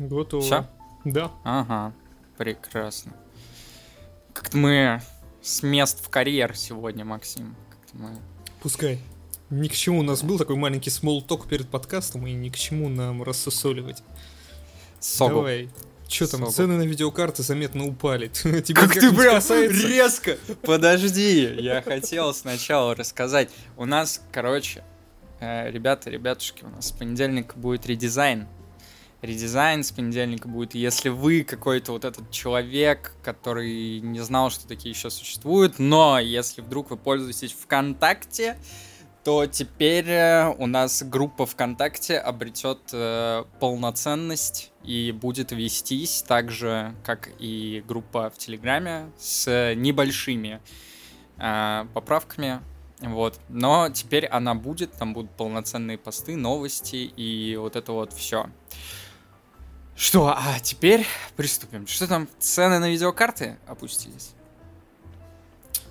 Готово. Всё? Да. Ага, прекрасно. Как-то мы с мест в карьер сегодня, Максим. Как-то мы... Пускай. Ни к чему у нас был такой маленький смолток перед подкастом, и ни к чему нам рассусоливать. Согу. Давай. Че там, Согу. цены на видеокарты заметно упали. Тебя Как ты прям касается? резко! Подожди, я хотел сначала рассказать. У нас, короче, э, ребята, ребятушки, у нас с понедельника будет редизайн. Редизайн с понедельника будет. Если вы какой-то вот этот человек, который не знал, что такие еще существуют, но если вдруг вы пользуетесь ВКонтакте, то теперь э, у нас группа ВКонтакте обретет э, полноценность и будет вестись так же, как и группа в Телеграме, с небольшими э, поправками. Вот. Но теперь она будет, там будут полноценные посты, новости и вот это вот все. Что, а теперь приступим. Что там, цены на видеокарты опустились?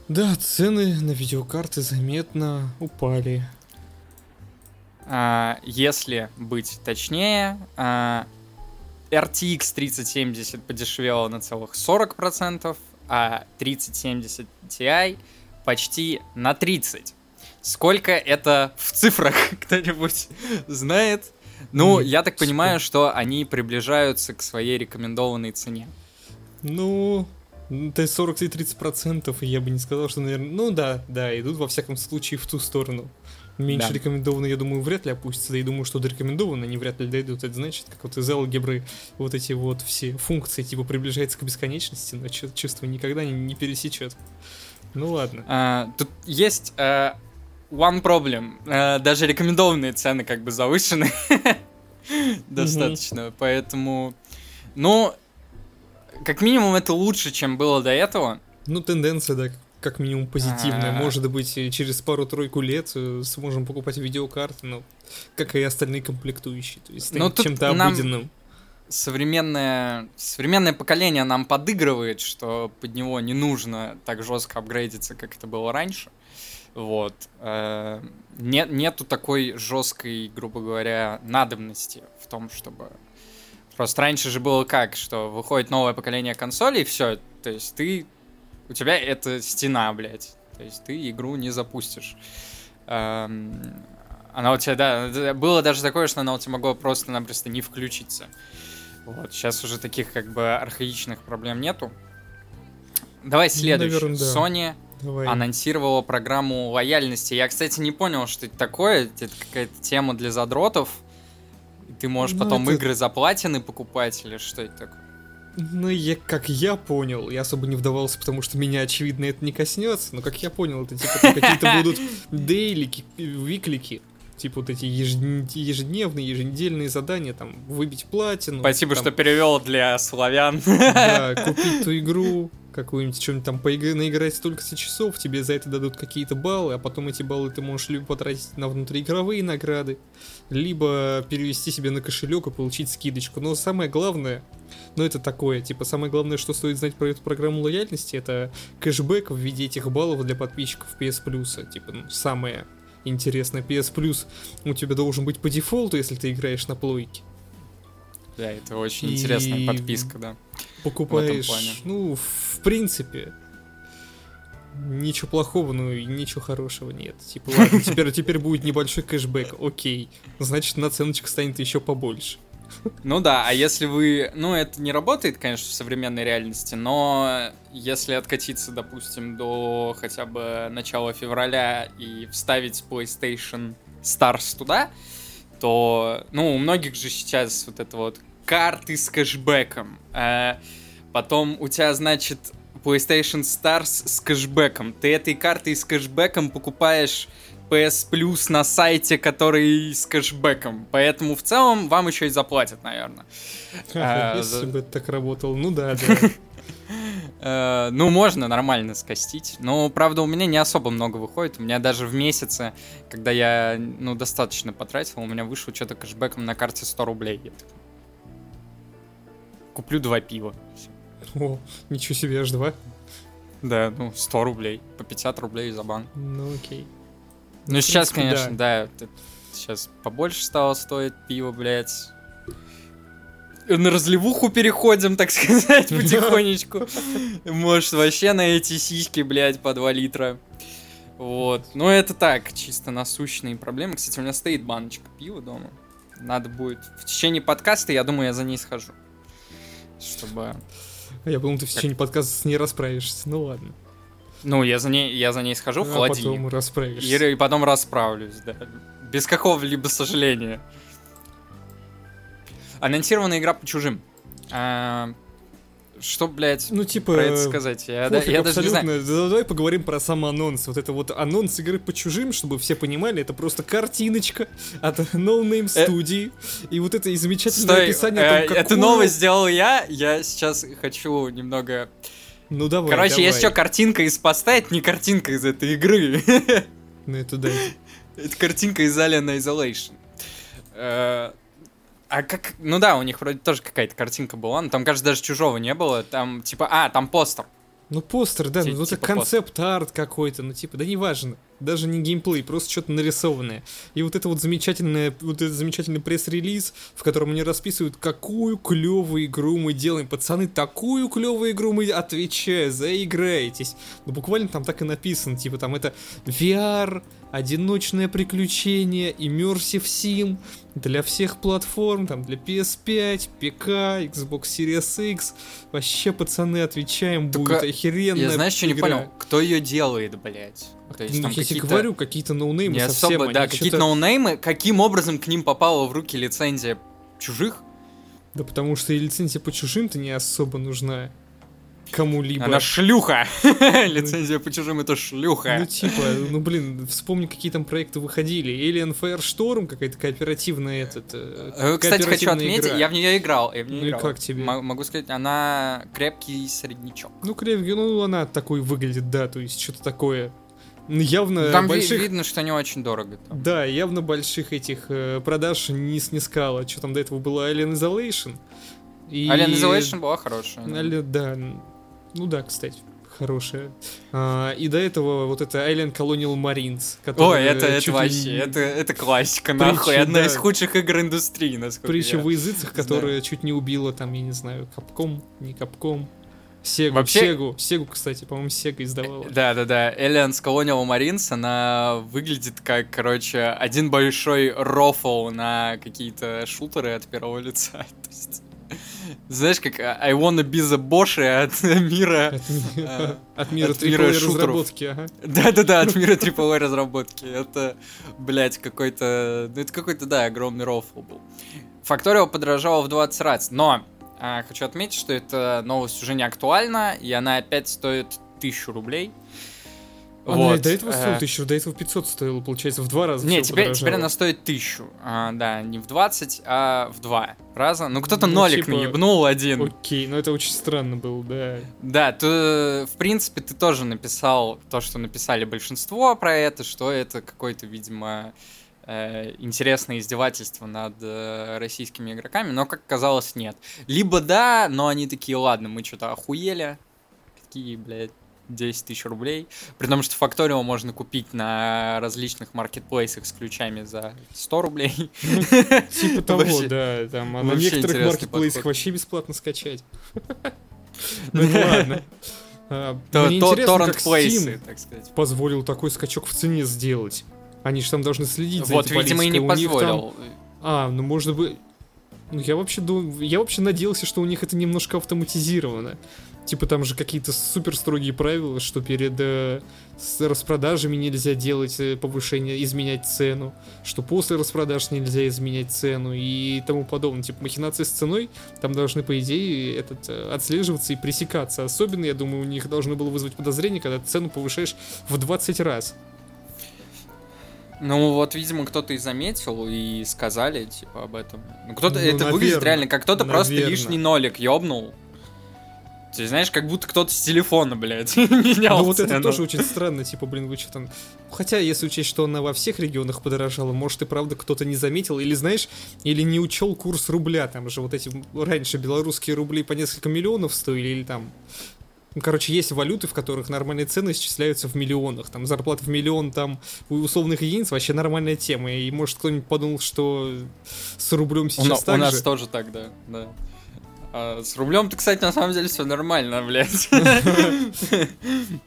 Да, цены на видеокарты заметно упали. А, если быть точнее, а, RTX 3070 подешевела на целых 40%, а 3070 Ti почти на 30%. Сколько это в цифрах кто-нибудь знает? Ну, я так понимаю, что они приближаются к своей рекомендованной цене. Ну, это 40 и 30 процентов, я бы не сказал, что, наверное... Ну да, да, идут во всяком случае в ту сторону. Меньше Да. рекомендованно, я думаю, вряд ли опустится, да и думаю, что до рекомендованно они вряд ли дойдут. Это значит, как вот из алгебры вот эти вот все функции, типа, приближается к бесконечности, но чувство никогда не, не пересечет. Ну ладно. А, тут есть а, one problem. А, даже рекомендованные цены как бы завышены достаточно, поэтому, ну, как минимум это лучше, чем было до этого. Ну, тенденция, да, как минимум позитивная. А. Может быть, через пару-тройку лет э, сможем покупать видеокарты, но как и остальные комплектующие. То есть чем-то обыденным. Современное, современное поколение нам подыгрывает, что под него не нужно так жестко апгрейдиться, как это было раньше. Вот. Э, Нет, нету такой жесткой, грубо говоря, надобности в том, чтобы... Просто раньше же было как, что выходит новое поколение консолей, все, то есть ты... У тебя это стена, блядь. То есть ты игру не запустишь. Эм, Она у тебя, да, было даже такое, что она у тебя могла просто-напросто не включиться. Вот, сейчас уже таких как бы архаичных проблем нету. Давай следующий. наверно, да. Sony Давай. анонсировала программу лояльности. Я, кстати, не понял, что это такое. Это какая-то тема для задротов. Ты можешь Ну, потом это- игры за платины покупать или что это такое? Ну, я, как я понял, я особо не вдавался, потому что меня, очевидно, это не коснется, но как я понял, это типа какие-то будут дейлики, виклики, типа вот эти ежедн- ежедневные, еженедельные задания, там, выбить платину. Спасибо, там, что перевел для славян. Да, купить ту игру, какую-нибудь, что-нибудь там поиграть, наиграть столько-то часов, тебе за это дадут какие-то баллы, а потом эти баллы ты можешь либо потратить на внутриигровые награды, либо перевести себе на кошелек и получить скидочку. Но самое главное, ну это такое, типа самое главное, что стоит знать про эту программу лояльности, это кэшбэк в виде этих баллов для подписчиков PS Plus. Типа, ну, самое интересное, PS Plus у тебя должен быть по дефолту, если ты играешь на плойке. Да, это очень И- интересная подписка, да. покупаешь, плане. ну, в принципе, ничего плохого, но и ничего хорошего нет. Типа, ладно, теперь, теперь будет небольшой кэшбэк, окей. Значит, наценочка станет еще побольше. Ну да, а если вы... Ну, это не работает, конечно, в современной реальности, но если откатиться, допустим, до хотя бы начала февраля и вставить PlayStation Stars туда, то, ну, у многих же сейчас вот это вот карты с кэшбэком. Э, потом у тебя, значит, PlayStation Stars с кэшбэком. Ты этой картой с кэшбэком покупаешь PS Plus на сайте, который с кэшбэком. Поэтому в целом вам еще и заплатят, наверное. А, Если бы это так работало, ну да, да. Э, ну, можно нормально скостить. Но, правда, у меня не особо много выходит. У меня даже в месяце, когда я, ну, достаточно потратил, у меня вышло что-то кэшбэком на карте 100 рублей. Я такой, Куплю два пива. О, ничего себе, аж два. Да, ну, 100 рублей. По 50 рублей за банк. Ну окей. Ну, в сейчас, принципе, конечно, да. Сейчас побольше стало стоить пиво, блядь. на разливуху переходим, так сказать, потихонечку. Может, вообще на эти сиськи, блядь, по 2 литра. Вот. Но это так, чисто насущные проблемы. Кстати, у меня стоит баночка пива дома. Надо будет в течение подкаста, я думаю, я за ней схожу. Чтобы... Я думал, ты в течение подкаста с ней расправишься. Ну ладно. Ну, я за ней, я за ней схожу в А холодильник. потом расправишься. И, и потом расправлюсь, да. Без какого-либо сожаления. Анонсирована игра по чужим. А, что, блядь, Ну, типа... про это сказать? Я, да- я даже не знаю. абсолютно. Да Давай поговорим про сам анонс. Вот это вот анонс игры по чужим, чтобы все понимали, это просто картиночка от No Name Э, студии. И вот это и замечательное Стой, описание э, о том, эту какую- новость сделал я. Я сейчас хочу немного... Ну давай, Короче, давай. есть еще картинка из поста, это не картинка из этой игры. Ну это дай. Это картинка из Alien Isolation. А как... Ну да, у них вроде тоже какая-то картинка была, но там, кажется, даже чужого не было. Там, типа, а, там постер. Ну постер, да, Ти- ну это типа концепт-арт какой-то, ну типа, да неважно. Даже не геймплей, просто что-то нарисованное. И вот это вот замечательное, вот этот замечательный пресс-релиз, в котором они расписывают, какую клевую игру мы делаем. Пацаны, такую клевую игру мы, отвечаю, заиграетесь. Ну буквально там так и написано, типа там это VR, одиночное приключение, Immersive Sim для всех платформ, там для PS5, ПК, Xbox Series X. Вообще, пацаны, отвечаем, Только будет охеренная Я знаешь, что не игра. понял? Кто ее делает, блядь? То есть Ну, там я тебе говорю, какие-то ноунеймы Не совсем, особо, да, какие-то ноунеймы. Каким образом к ним попала в руки лицензия чужих? Да потому что и лицензия по чужим-то не особо нужна кому-либо. Она шлюха. Лицензия по чужим это Ну, шлюха. типа, ну, блин, вспомни, какие там проекты выходили. Alien Firestorm, какая-то кооперативная этот... э, Э, Кстати, хочу отметить, игра. я в нее играл. Я в нее Ну и как тебе? М- Могу сказать, она крепкий среднячок. Ну, Кревги, ну, она такой выглядит, да, то есть что-то такое. Явно Там больших... видно, что не очень дорого. там. Да, явно больших этих э, продаж не снискала. Что там до этого было Alien Isolation. И... Alien Isolation была хорошая. да. Али- Да, ну да, кстати, хорошая. А, и до этого вот это Alien Colonial Marines. Ой, это, это ли вообще, не это, это классика, Притча, нахуй. Одна да. из худших игр индустрии, насколько Притча я в языцах, знаю. которая чуть не убила там, я не знаю, Капком, не Капком. Сегу, Вообще- Сегу, Сегу, кстати, по-моему, Сега издавала. Да, да, да. Aliens Colonial Marines, она выглядит как, короче, один большой рофл на какие-то шутеры от первого лица. То есть, знаешь, как I wanna be the Bosch от мира... От, ми- А, от мира от мира шутеров. разработки, ага. Да-да-да, от мира AAA разработки. Это, блядь, какой-то... Ну, это какой-то, да, огромный рофл был. Факторио подорожала в 20 раз, но а, хочу отметить, что эта новость уже не актуальна, и она опять стоит 1000 рублей. Она и до этого э, стоила 1000, до этого 500 стоила, получается, в два раза Не, всё теперь, теперь она стоит 1000. А, да, не в 20, а в 2 раза. Ну, кто-то Ну, нолик типа, наебнул один. Окей, но это очень странно было, да. Да, то, в принципе, ты тоже написал то, что написали большинство про это, что это какое-то, видимо, э, интересное издевательство над э, российскими игроками, но, как казалось, нет. Либо да, но они такие, ладно, мы что-то охуели, какие, блядь, 10 тысяч рублей. При том, что Факторио можно купить на различных маркетплейсах с ключами за 100 рублей. Типа того, да, там, а на некоторых маркетплейсах вообще бесплатно скачать. Ну это ладно. А, мне интересно, как Steam позволил такой скачок в цене сделать. Они же там должны следить за Вот, видимо, и не них там- позволил. А, ну может быть... Ну я вообще думаю, я вообще надеялся, что у них это немножко автоматизировано. Типа там же какие-то супер строгие правила, что перед э, с распродажами нельзя делать э, повышение, изменять цену, что после распродаж нельзя изменять цену и тому подобное. Типа махинации с ценой там должны, по идее, этот, э, отслеживаться и пресекаться. Особенно, я думаю, у них должно было вызвать подозрение, когда цену повышаешь в 20 раз. Ну вот, видимо, кто-то и заметил и сказали, типа, об этом. Ну кто-то, Ну, это выглядит наверно, реально, как кто-то просто лишний нолик ёбнул. Ты знаешь, как будто кто-то с телефона, блядь, менял Ну вот это тоже очень странно, типа, блин, вы что там... Хотя, если учесть, что она во всех регионах подорожала, может и правда кто-то не заметил, или знаешь, или не учел курс рубля, там же вот эти раньше белорусские рубли по несколько миллионов стоили, или там... Ну, короче, есть валюты, в которых нормальные цены исчисляются в миллионах. Там зарплата в миллион, там у условных единиц вообще нормальная тема. И может кто-нибудь подумал, что с рублем сейчас на- у так нас же. тоже так, да. да. А с рублем-то, кстати, на самом деле все нормально, блядь.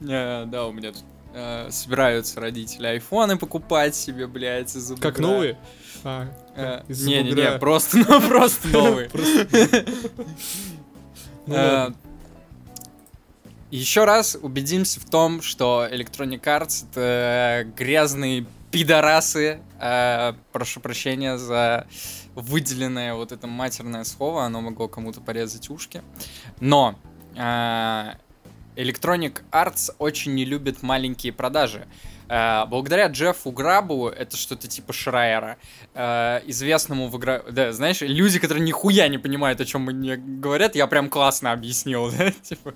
Э, да, у меня тут э, собираются родители айфоны покупать себе, блядь, из Как новые? А, Э, Не-не-не, просто, ну, просто новые. Еще раз убедимся в том, что Electronic Arts это грязные пидорасы. Э, прошу прощения за выделенное вот это матерное слово, оно могло кому-то порезать ушки. Но э, Electronic Arts очень не любит маленькие продажи. Благодаря Джеффу Грабу, это что-то типа Шрайера, э, известному в игра... Да, знаешь, люди, которые нихуя не понимают, о чем мне говорят, я прям классно объяснил, да, типа...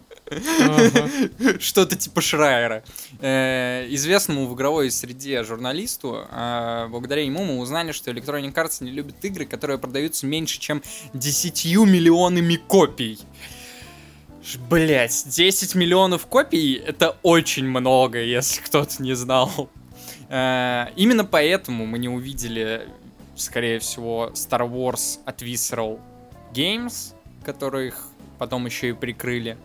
Что-то типа Шрайера. Э, известному в игровой среде журналисту, э, благодаря ему мы узнали, что Electronic Arts не любит игры, которые продаются меньше, чем 10 миллионами копий. Блять, 10 миллионов копий это очень много, если кто-то не знал. Э, именно поэтому мы не увидели, скорее всего, Star Wars от Visceral Games, которых потом еще и прикрыли.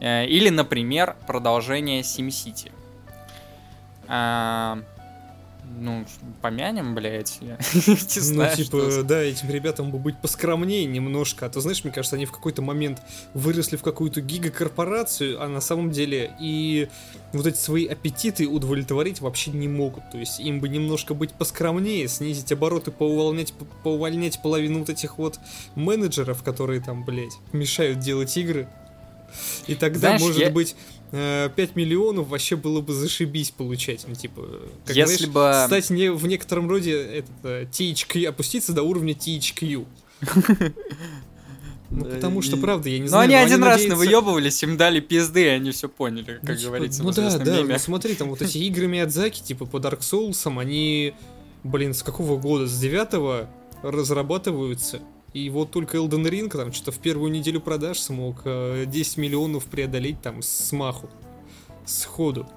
Э, Или, например, продолжение SimCity. Ну, помянем, блядь, я не Ну, типа, что- да, этим ребятам бы быть поскромнее немножко. А то, знаешь, мне кажется, они в какой-то момент выросли в какую-то гигакорпорацию, а на самом деле и вот эти свои аппетиты удовлетворить вообще не могут. То есть им бы немножко быть поскромнее, снизить обороты, поувольнять, поувольнять половину вот этих вот менеджеров, которые там, блядь, мешают делать игры. И тогда, Знаешь, может я- быть, 5 миллионов вообще было бы зашибись получать. Ну, типа, как, Если знаешь, бы- стать не, в некотором роде этот, э, THQ, опуститься до уровня THQ. Ну, потому что, правда, я не Ну, знаю. они но один раз навыебывались, им дали пизды, и они все поняли, Ну, как типа, говорится Ну да, да, ну смотри, там вот эти игры Миядзаки, типа по Dark Souls, они, блин, с какого года? С девятого разрабатываются. И вот только Elden Ring там что-то в первую неделю продаж смог э, 10 миллионов преодолеть там с маху. Сходу.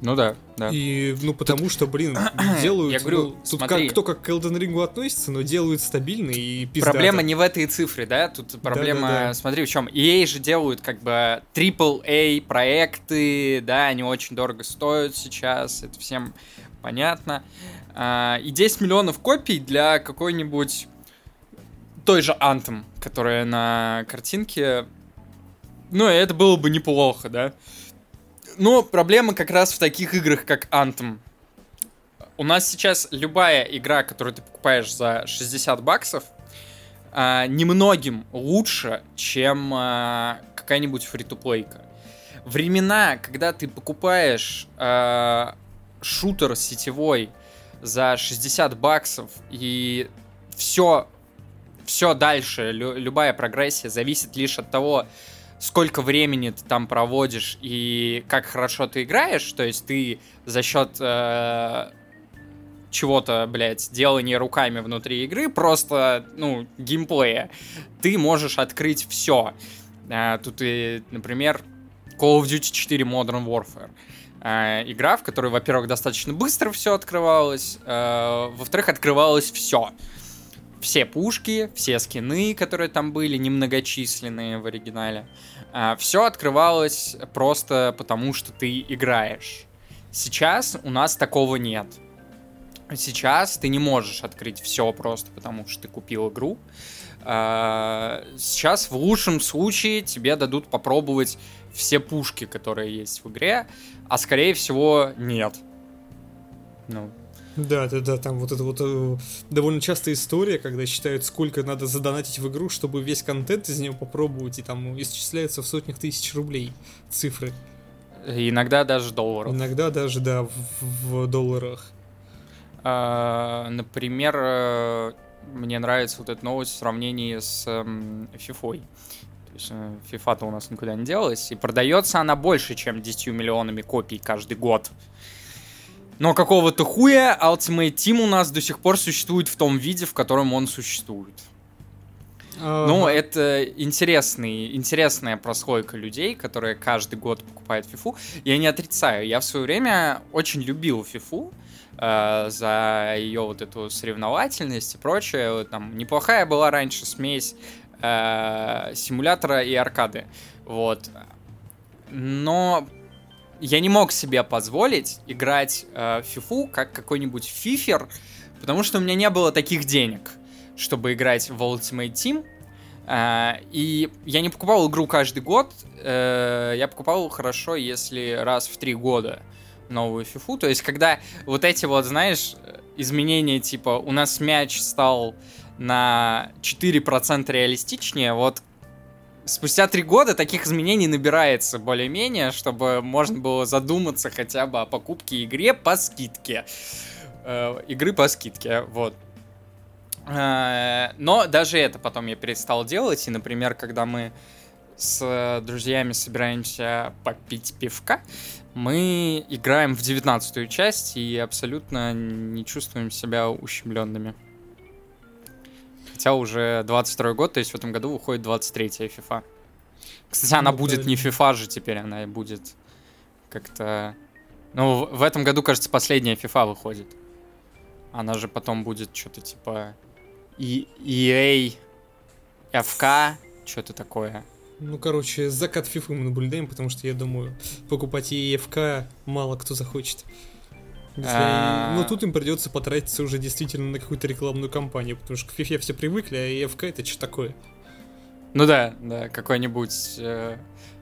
Ну да, да. И, ну, потому что, блин, делают... Я говорю, ну, тут смотри. как, кто как к Elden Ring относится, но делают стабильно и пиздато. Проблема не в этой цифре, да? Тут проблема, Да-да-да. смотри, в чем. EA же делают как бы AAA проекты, да, они очень дорого стоят сейчас, это всем понятно. А, и 10 миллионов копий для какой-нибудь той же Anthem, которая на картинке, ну, это было бы неплохо, да? Но проблема как раз в таких играх, как Anthem. У нас сейчас любая игра, которую ты покупаешь за 60 баксов, а, немногим лучше, чем а, какая-нибудь фри-то-плейка. Времена, когда ты покупаешь а, шутер сетевой за 60 баксов и все, все дальше, лю- любая прогрессия зависит лишь от того, сколько времени ты там проводишь и как хорошо ты играешь, то есть ты за счет э, чего-то, блядь, делания руками внутри игры, просто, ну, геймплея, ты можешь открыть все. тут и, например, Call of Duty 4 Modern Warfare. Э, игра, в которой, во-первых, достаточно быстро все открывалось, э, во-вторых, открывалось все. Все пушки, все скины, которые там были, немногочисленные в оригинале. все открывалось просто потому, что ты играешь. Сейчас у нас такого нет. Сейчас ты не можешь открыть все просто потому, что ты купил игру. А, Сейчас в лучшем случае тебе дадут попробовать все пушки, которые есть в игре, а скорее всего нет. Ну, Да, да, да, там вот это вот э, довольно частая история, когда считают, сколько надо задонатить в игру, чтобы весь контент из нее попробовать, и там исчисляются в сотнях тысяч рублей цифры. иногда даже долларов. Иногда даже, да, в, в долларах. А, Например, э, мне нравится вот эта новость в сравнении с эм, FIFA. То есть э, FIFA-то у нас никуда не делась, и продается она больше, чем 10 миллионами копий каждый год. Но какого-то хуя Ultimate Team у нас до сих пор существует в том виде, в котором он существует. Ну, Ага. это интересный, интересная прослойка людей, которые каждый год покупают фифу. Я не отрицаю, я в свое время очень любил фифу э, за ее вот эту соревновательность и прочее. Там неплохая была раньше смесь э, симулятора и аркады. Вот. Но я не мог себе позволить играть э, FIFA как какой-нибудь фифер, потому что у меня не было таких денег, чтобы играть в Ultimate Team. Э, и я не покупал игру каждый год, э, я покупал хорошо, если раз в три года новую фифу. То есть, когда вот эти вот, знаешь, изменения, типа, у нас мяч стал на 4% реалистичнее, вот спустя три года таких изменений набирается более-менее, чтобы можно было задуматься хотя бы о покупке игре по скидке. Э, игры по скидке, вот. Э, но даже это потом я перестал делать, и, например, когда мы с друзьями собираемся попить пивка, мы играем в девятнадцатую часть и абсолютно не чувствуем себя ущемленными. Хотя уже 22 год, то есть в этом году выходит 23 FIFA. Кстати, она ну, будет не FIFA же теперь, она будет как-то... Ну, в этом году, кажется, последняя FIFA выходит. Она же потом будет что-то типа EA, FK, что-то такое. Ну, короче, закат FIFA мы наблюдаем, потому что, я думаю, покупать EFK мало кто захочет. А... Но тут им придется потратиться уже действительно на какую-то рекламную кампанию, потому что к FIFA все привыкли, а EFK это что такое? Ну да, да, какой-нибудь э,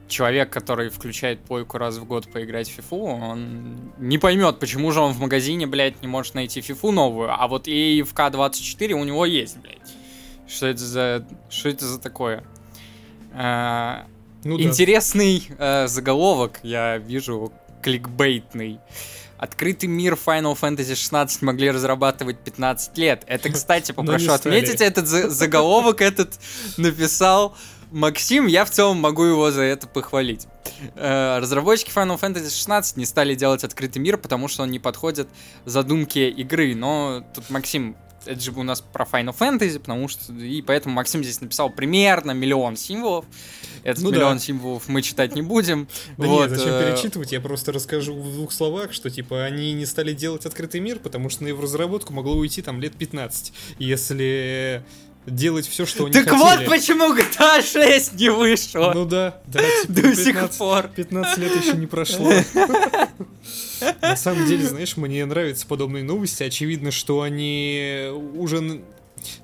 человек, который включает пойку раз в год поиграть в FIFA, он не поймет, почему же он в магазине, блядь, не может найти FIFA новую, а вот EFK 24 у него есть, блядь. Что это за... Что это за такое? А, ну, Интересный да. э, заголовок, я вижу, кликбейтный. Открытый мир Final Fantasy 16 могли разрабатывать 15 лет. Это, кстати, попрошу отметить, этот за заголовок этот написал Максим, я в целом могу его за это похвалить. Э, разработчики Final Fantasy 16 не стали делать открытый мир, потому что он не подходит задумке игры. Но тут Максим это же у нас про Final Fantasy, потому что и поэтому Максим здесь написал примерно миллион символов. Этот ну миллион да. символов мы читать не будем. Да вот. нет, зачем э, перечитывать? Я просто расскажу в двух словах, что типа они не стали делать открытый мир, потому что на его разработку могло уйти там лет 15. Если делать все, что они так хотели. Так вот почему GTA 6 не вышло. Ну да, да. Типа, До 15, сих пор. 15 лет еще не прошло. На самом деле, знаешь, мне нравятся подобные новости. Очевидно, что они уже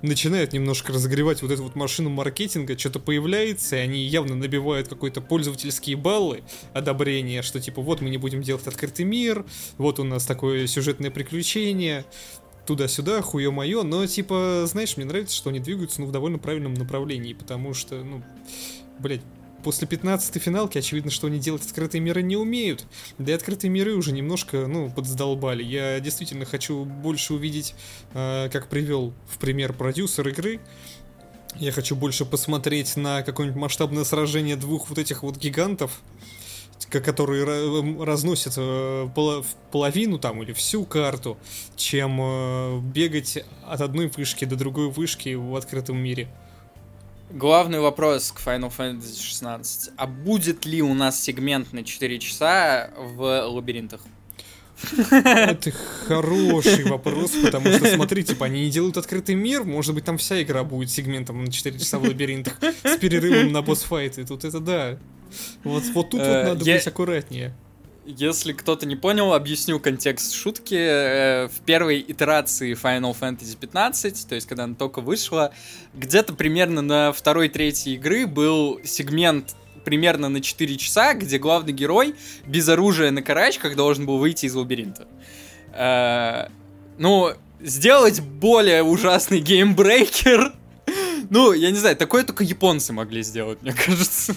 начинают немножко разогревать вот эту вот машину маркетинга, что-то появляется, и они явно набивают какой-то пользовательские баллы одобрения, что типа вот мы не будем делать открытый мир, вот у нас такое сюжетное приключение, туда-сюда, хуё-моё, но, типа, знаешь, мне нравится, что они двигаются, ну, в довольно правильном направлении, потому что, ну, блядь, после 15-й финалки очевидно, что они делать открытые миры не умеют. Да и открытые миры уже немножко, ну, подсдолбали. Я действительно хочу больше увидеть, э, как привел в пример продюсер игры. Я хочу больше посмотреть на какое-нибудь масштабное сражение двух вот этих вот гигантов, которые разносят э, половину там или всю карту, чем э, бегать от одной вышки до другой вышки в открытом мире. Главный вопрос к Final Fantasy 16. А будет ли у нас сегмент на 4 часа в лабиринтах? Это хороший вопрос, потому что, смотри, типа, они не делают открытый мир, может быть, там вся игра будет сегментом на 4 часа в лабиринтах с перерывом на босс-файты. Тут это да. Вот, вот тут вот э, надо быть аккуратнее. Если кто-то не понял, объясню контекст шутки. Э, в первой итерации Final Fantasy 15, то есть когда она только вышла, где-то примерно на второй-третьей игры был сегмент примерно на 4 часа, где главный герой без оружия на карачках должен был выйти из лабиринта. Э, ну, сделать более ужасный gamebreaker. Ну, я не знаю, такое только японцы могли сделать, мне кажется.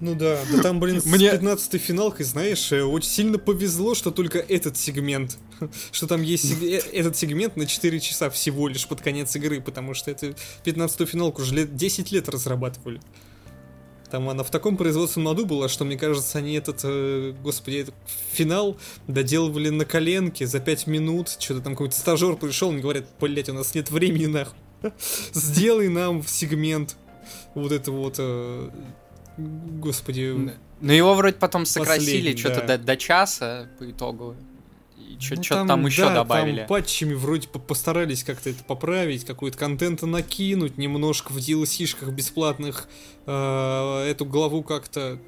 Ну да, да там, блин, Мне... с 15 финалкой, знаешь, э, очень сильно повезло, что только этот сегмент, что там есть сег... Э, этот сегмент на 4 часа всего лишь под конец игры, потому что это 15 финалку уже лет, 10 лет разрабатывали. Там она в таком производственном моду была, что, мне кажется, они этот, э, господи, этот финал доделывали на коленке за 5 минут. Что-то там какой-то стажер пришел, и говорят, блять, у нас нет времени нахуй. Сделай нам сегмент вот это вот э, Господи. Но его вроде потом сократили что-то да. до, до часа по итогу. и что Ну, то там, еще да, добавили. Там патчами вроде по- постарались как-то это поправить, какой-то контента накинуть, немножко в DLC-шках бесплатных э, эту главу как-то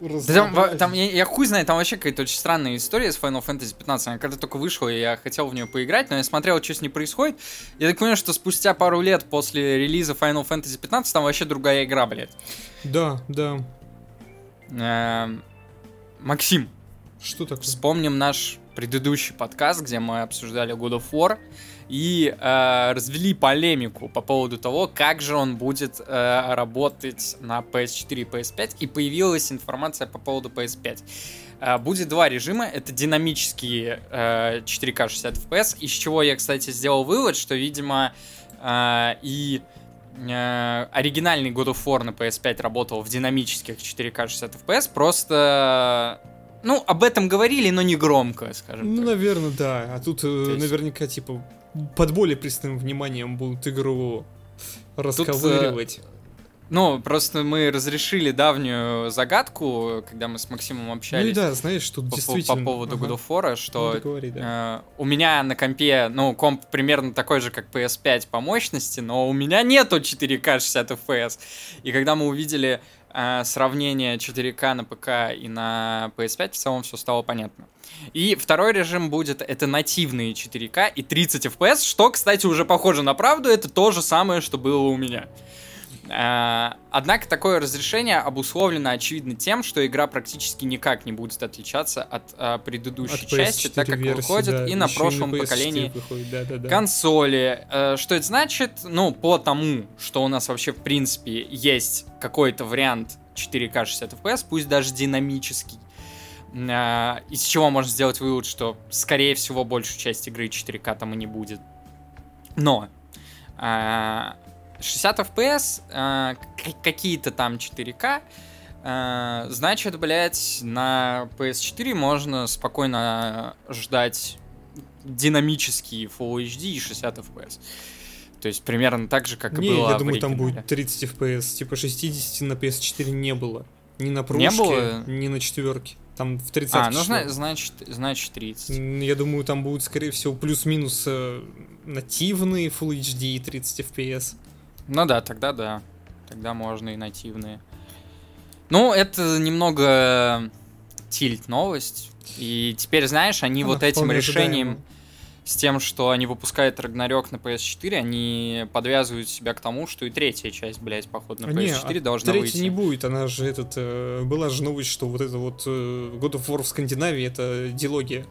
Да там, там я, я хуй знаю, там вообще какая-то очень странная история с Final Fantasy 15. Она когда только вышла, я хотел в нее поиграть, но я смотрел, что с ней происходит. Я так понимаю, что спустя пару лет после релиза Final Fantasy 15 там вообще другая игра, блядь. Да, да. Эм, Максим, Что такое? вспомним наш предыдущий подкаст, где мы обсуждали God of War и э, развели полемику по поводу того, как же он будет э, работать на PS4 и PS5, и появилась информация по поводу PS5. Э, будет два режима, это динамические э, 4К 60 FPS, из чего я, кстати, сделал вывод, что, видимо, э, и э, оригинальный God of War на PS5 работал в динамических 4К 60 FPS, просто... Ну, об этом говорили, но не громко, скажем Ну, так. наверное, да. А тут э, есть- наверняка, типа, под более пристальным вниманием будут игру расковыривать. Ну, просто мы разрешили давнюю загадку, когда мы с Максимом ну общались и да, знаешь, тут по, действительно... по поводу Ага. God of War, Ну, что договори, да. э, у меня на компе, ну, комп примерно такой же, как PS5 по мощности, но у меня нету 4К 60 FPS. И когда мы увидели э, сравнение 4К на ПК и на PS5, в целом все стало понятно. И второй режим будет, это нативные 4К и 30 FPS, что, кстати, уже похоже на правду, это то же самое, что было у меня. Э, Однако такое разрешение обусловлено, очевидно, тем, что игра практически никак не будет отличаться от э, предыдущей От части, PS4 так как версии, выходит да, и на прошлом PS4 поколении выходит, да, да, да. консоли. Э, Что это значит? Ну, по тому, что у нас вообще, в принципе, есть какой-то вариант 4К 60 FPS, пусть даже динамический, из чего можно сделать вывод, что, скорее всего, большую часть игры 4К там и не будет. Но 60 FPS, э, какие-то там 4К, э, значит, блядь, на PS4 можно спокойно ждать динамический Full HD и 60 FPS. То есть примерно так же, как и Не, было я думаю, там будет 30 FPS. Типа 60 на PS4 не было. Ни на Не пружке, было? ни на четверке. Там в 30 А, ну зна- значит, значит 30. Я думаю, там будет, скорее всего, плюс-минус э, нативные Full HD и 30 FPS. Ну да, тогда да. Тогда можно и нативные. Ну, это немного тильт новость. И теперь, знаешь, они Она вот этим решением, ожидаема. с тем, что они выпускают Рагнарёк на PS4, они подвязывают себя к тому, что и третья часть, блядь, походу, на А не, PS4 а должна третьей выйти. не будет, она же этот... э, была же новость, что вот это вот э, God of War в Скандинавии это дилогия.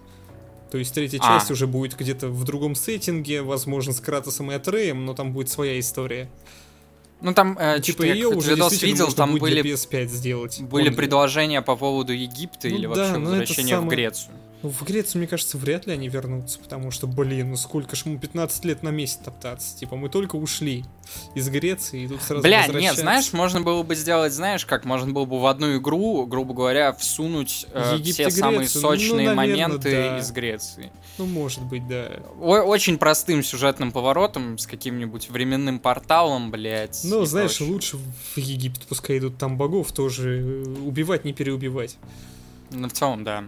То есть третья А. часть уже будет где-то в другом сеттинге, возможно, с Кратосом и Атреем, но там будет своя история. Ну там, э, типа что-то я ее уже видос видел, там будет были, для PS5 сделать. были Он- предложения по поводу Египта Ну или да, вообще это возвращения в самое- Грецию. Ну, в Грецию, мне кажется, вряд ли они вернутся, потому что, блин, ну сколько ж ему 15 лет на месте топтаться. Типа, мы только ушли из Греции, и тут сразу Бля, нет, знаешь, можно было бы сделать, знаешь, как можно было бы в одну игру, грубо говоря, всунуть э, Египет все самые? Ну, сочные наверно, моменты да. из Греции. Ну, может быть, да. О- очень простым сюжетным поворотом, с каким-нибудь временным порталом, блядь. Ну, знаешь, прочее. лучше в Египет пускай идут там богов тоже э, убивать, не переубивать. Ну, в целом, да.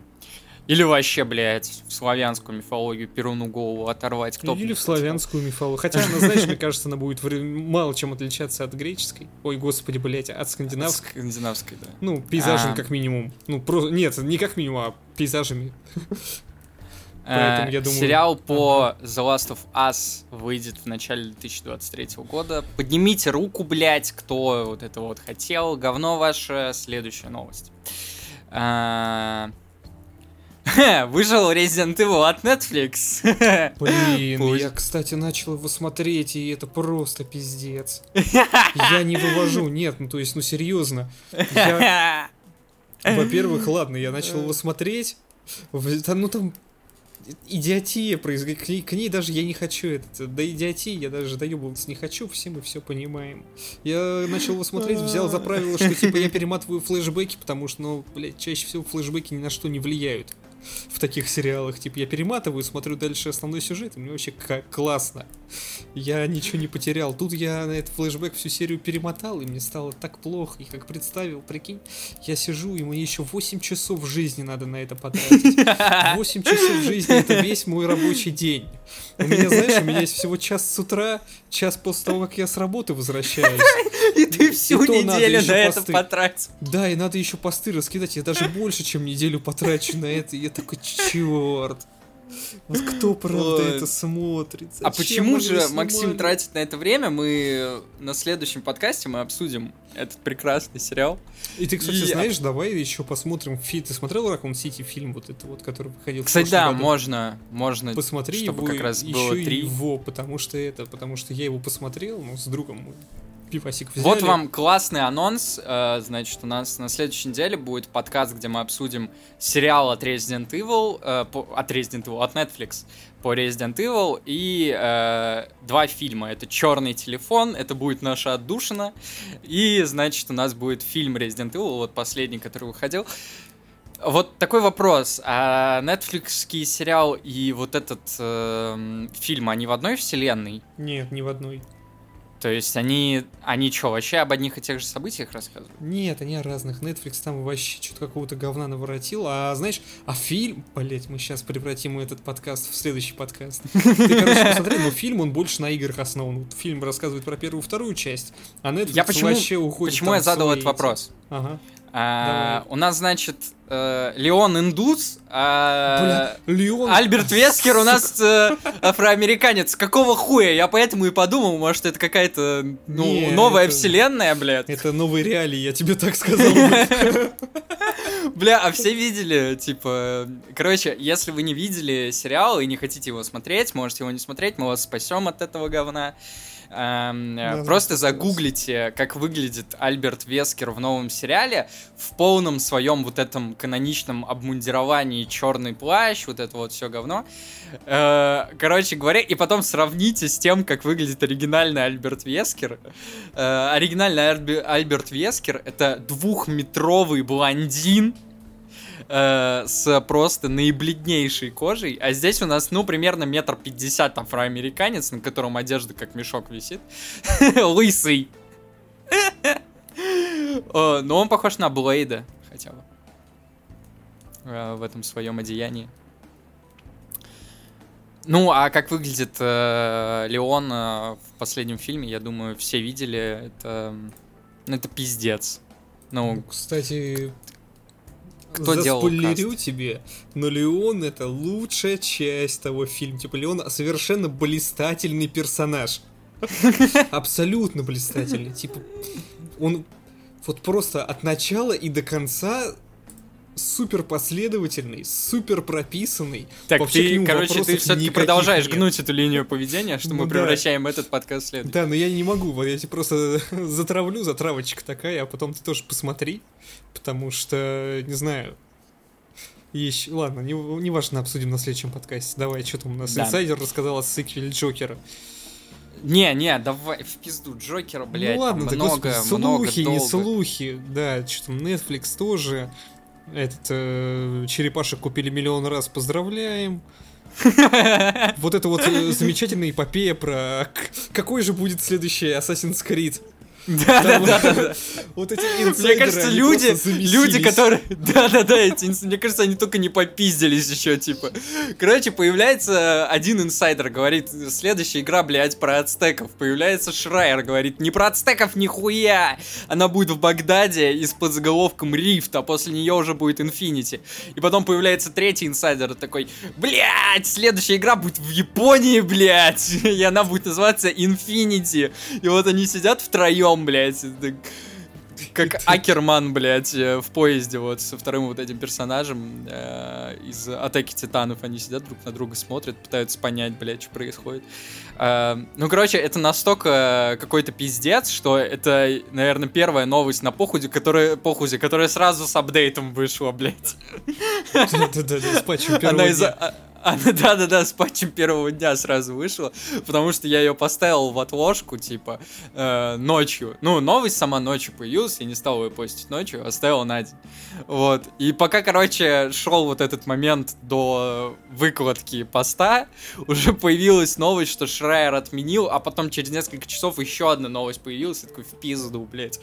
Или вообще, блядь, в славянскую мифологию Перуну голову оторвать. Кто Или в славянскую мифологию. Хотя, она, знаешь, мне кажется, она будет мало чем отличаться от греческой. Ой, господи, блядь, от скандинавской. Скандинавской, да. Ну, пейзажем А. как минимум. Ну, просто... Нет, не как минимум, а пейзажами. Поэтому Э, я думаю- Сериал по The Last of Us выйдет в начале 2023 года. Поднимите руку, блядь, кто вот это вот хотел. Говно ваше. Следующая новость. Выжил Resident Evil от Netflix. Блин, Пусть. я, кстати, начал его смотреть, и это просто пиздец. Я не вывожу, нет, ну то есть, ну серьезно. Я, во-первых, ладно, я начал его смотреть, там, ну там идиотия происходит, к ней, к ней даже я не хочу это, до идиотии я даже доебываться не хочу, все мы все понимаем. Я начал его смотреть, взял за правило, что типа я перематываю флешбеки, потому что, ну, блядь, чаще всего флешбеки ни на что не влияют. В таких сериалах. Типа, я перематываю, смотрю дальше основной сюжет, и мне вообще как классно. Я ничего не потерял. Тут я на этот флешбэк всю серию перемотал, и мне стало так плохо. И как представил, прикинь, я сижу, и мне еще 8 часов жизни надо на это потратить. 8 часов жизни это весь мой рабочий день. У меня, знаешь, у меня есть всего час с утра, час после того, как я с работы возвращаюсь. И ты всю неделю на это потратил. Да, и надо еще посты раскидать. Я даже больше, чем неделю потрачу на это. И я такой, черт. Вот кто, правда, это смотрит? Зачем а почему же Максим тратит на это время? Мы на следующем подкасте мы обсудим этот прекрасный сериал. И ты, кстати, и... знаешь, давай еще посмотрим фильм. Ты смотрел Ракун Сити фильм вот это вот, который выходил? Кстати, да, году? можно, можно. Посмотри чтобы его, как раз еще было три. его, потому что это, потому что я его посмотрел, ну, с другом пивасик взяли. Вот вам классный анонс. Э, значит, у нас на следующей неделе будет подкаст, где мы обсудим сериал от Resident Evil, э, от Resident Evil, от Netflix по Resident Evil и э, два фильма. Это Черный телефон, это будет наша отдушина. И, значит, у нас будет фильм Resident Evil, вот последний, который выходил. Вот такой вопрос. А Netflix сериал и вот этот э, фильм, они в одной вселенной? Нет, не в одной. То есть они, они что, вообще об одних и тех же событиях рассказывают? Нет, они о разных. Netflix там вообще что-то какого-то говна наворотил. А знаешь, а фильм, блять, мы сейчас превратим этот подкаст в следующий подкаст. Ты, короче, посмотри, но фильм, он больше на играх основан. Фильм рассказывает про первую и вторую часть, а Netflix я почему, вообще уходит Почему я задал этот вопрос? Ага. А, у нас, значит, э, Леон индус, а Бля, Леон... Альберт Вескер у нас э, афроамериканец. Какого хуя? Я поэтому и подумал, может, это какая-то ну, Не, новая это... вселенная, блядь. Это новые реалии, я тебе так сказал. Бля, а все видели, типа... Короче, если вы не видели сериал и не хотите его смотреть, можете его не смотреть, мы вас спасем от этого говна. Эм, да, просто загуглите, как выглядит Альберт Вескер в новом сериале в полном своем вот этом каноничном обмундировании черный плащ, вот это вот все говно. Э, короче говоря, и потом сравните с тем, как выглядит оригинальный Альберт Вескер. Э, оригинальный Альберт Вескер это двухметровый блондин э, с просто наибледнейшей кожей, а здесь у нас, ну, примерно метр пятьдесят афроамериканец, на котором одежда как мешок висит, лысый. Но он похож на Блейда, хотя бы. Э, в этом своем одеянии. Ну, а как выглядит э, Леон в последнем фильме, я думаю, все видели. Это, ну, это пиздец. Ну, ну кстати, кто делал каст? тебе, но Леон это лучшая часть того фильма. Типа Леон совершенно блистательный персонаж. Абсолютно блистательный. Типа, он вот просто от начала и до конца супер последовательный, супер прописанный. Так, ты, короче, ты все-таки продолжаешь нет. гнуть эту линию поведения, что ну, мы да. превращаем этот подкаст в следующий. Да, но я не могу, вот я тебе просто затравлю, затравочка такая, а потом ты тоже посмотри, потому что, не знаю, еще, ладно, не, не важно, обсудим на следующем подкасте. Давай, что там у нас да. инсайдер рассказал о сиквеле Джокера. Не, не, давай в пизду Джокера, блядь. Ну ладно, много, господи, много, слухи, долго. не слухи, да, что там Netflix тоже этот э, черепашек купили миллион раз, поздравляем. Вот это вот э, замечательная эпопея про какой же будет следующий Assassin's Creed. Да, да, да. Вот эти Мне кажется, люди, люди, которые... Да, да, да, эти, мне кажется, они только не попиздились еще, типа. Короче, появляется один инсайдер, говорит, следующая игра, блядь, про ацтеков. Появляется Шрайер, говорит, не про ацтеков нихуя! Она будет в Багдаде и с подзаголовком Рифт, а после нее уже будет Инфинити. И потом появляется третий инсайдер, такой, блядь, следующая игра будет в Японии, блядь! И она будет называться Инфинити. И вот они сидят втроем, потом, блядь, как Акерман, блядь, э, в поезде вот со вторым вот этим персонажем э, из Атаки Титанов. Они сидят друг на друга, смотрят, пытаются понять, блядь, что происходит. Э, ну, короче, это настолько какой-то пиздец, что это, наверное, первая новость на похуде, которая, похуде, которая сразу с апдейтом вышла, блядь. Да-да-да, с патчем она из, Она, да-да-да, с патчем первого дня сразу вышла, потому что я ее поставил в отложку, типа, э, ночью. Ну, новость сама ночью появилась, я не стал ее постить ночью, оставил на день. Вот. И пока, короче, шел вот этот момент до выкладки поста, уже появилась новость, что Шрайер отменил, а потом через несколько часов еще одна новость появилась, я такой, в пизду, блядь.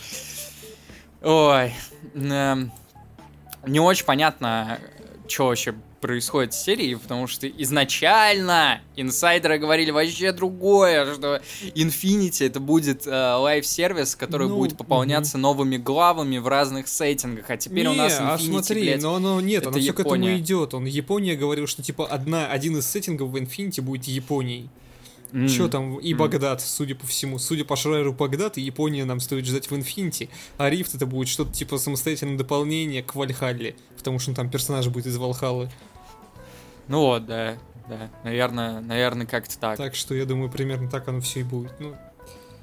Ой. Эм, не очень понятно, что вообще происходит в серии, потому что изначально инсайдеры говорили вообще другое, что Infinity это будет э, live service, который ну, будет пополняться угу. новыми главами в разных сеттингах, а теперь не, у нас а Infinity, а смотри, блядь, но оно нет, это оно все Япония. к этому идет. Он Япония говорил, что типа одна, один из сеттингов в Infinity будет Японией. Mm. Что там, и Багдад, судя по всему. Судя по Шрайеру Багдад, и Япония нам стоит ждать в Инфинити. А Рифт это будет что-то типа самостоятельное дополнение к Вальхалле. Потому что там персонаж будет из Валхаллы. Ну вот, да, да. Наверное, наверное, как-то так. Так что я думаю, примерно так оно все и будет. Ну,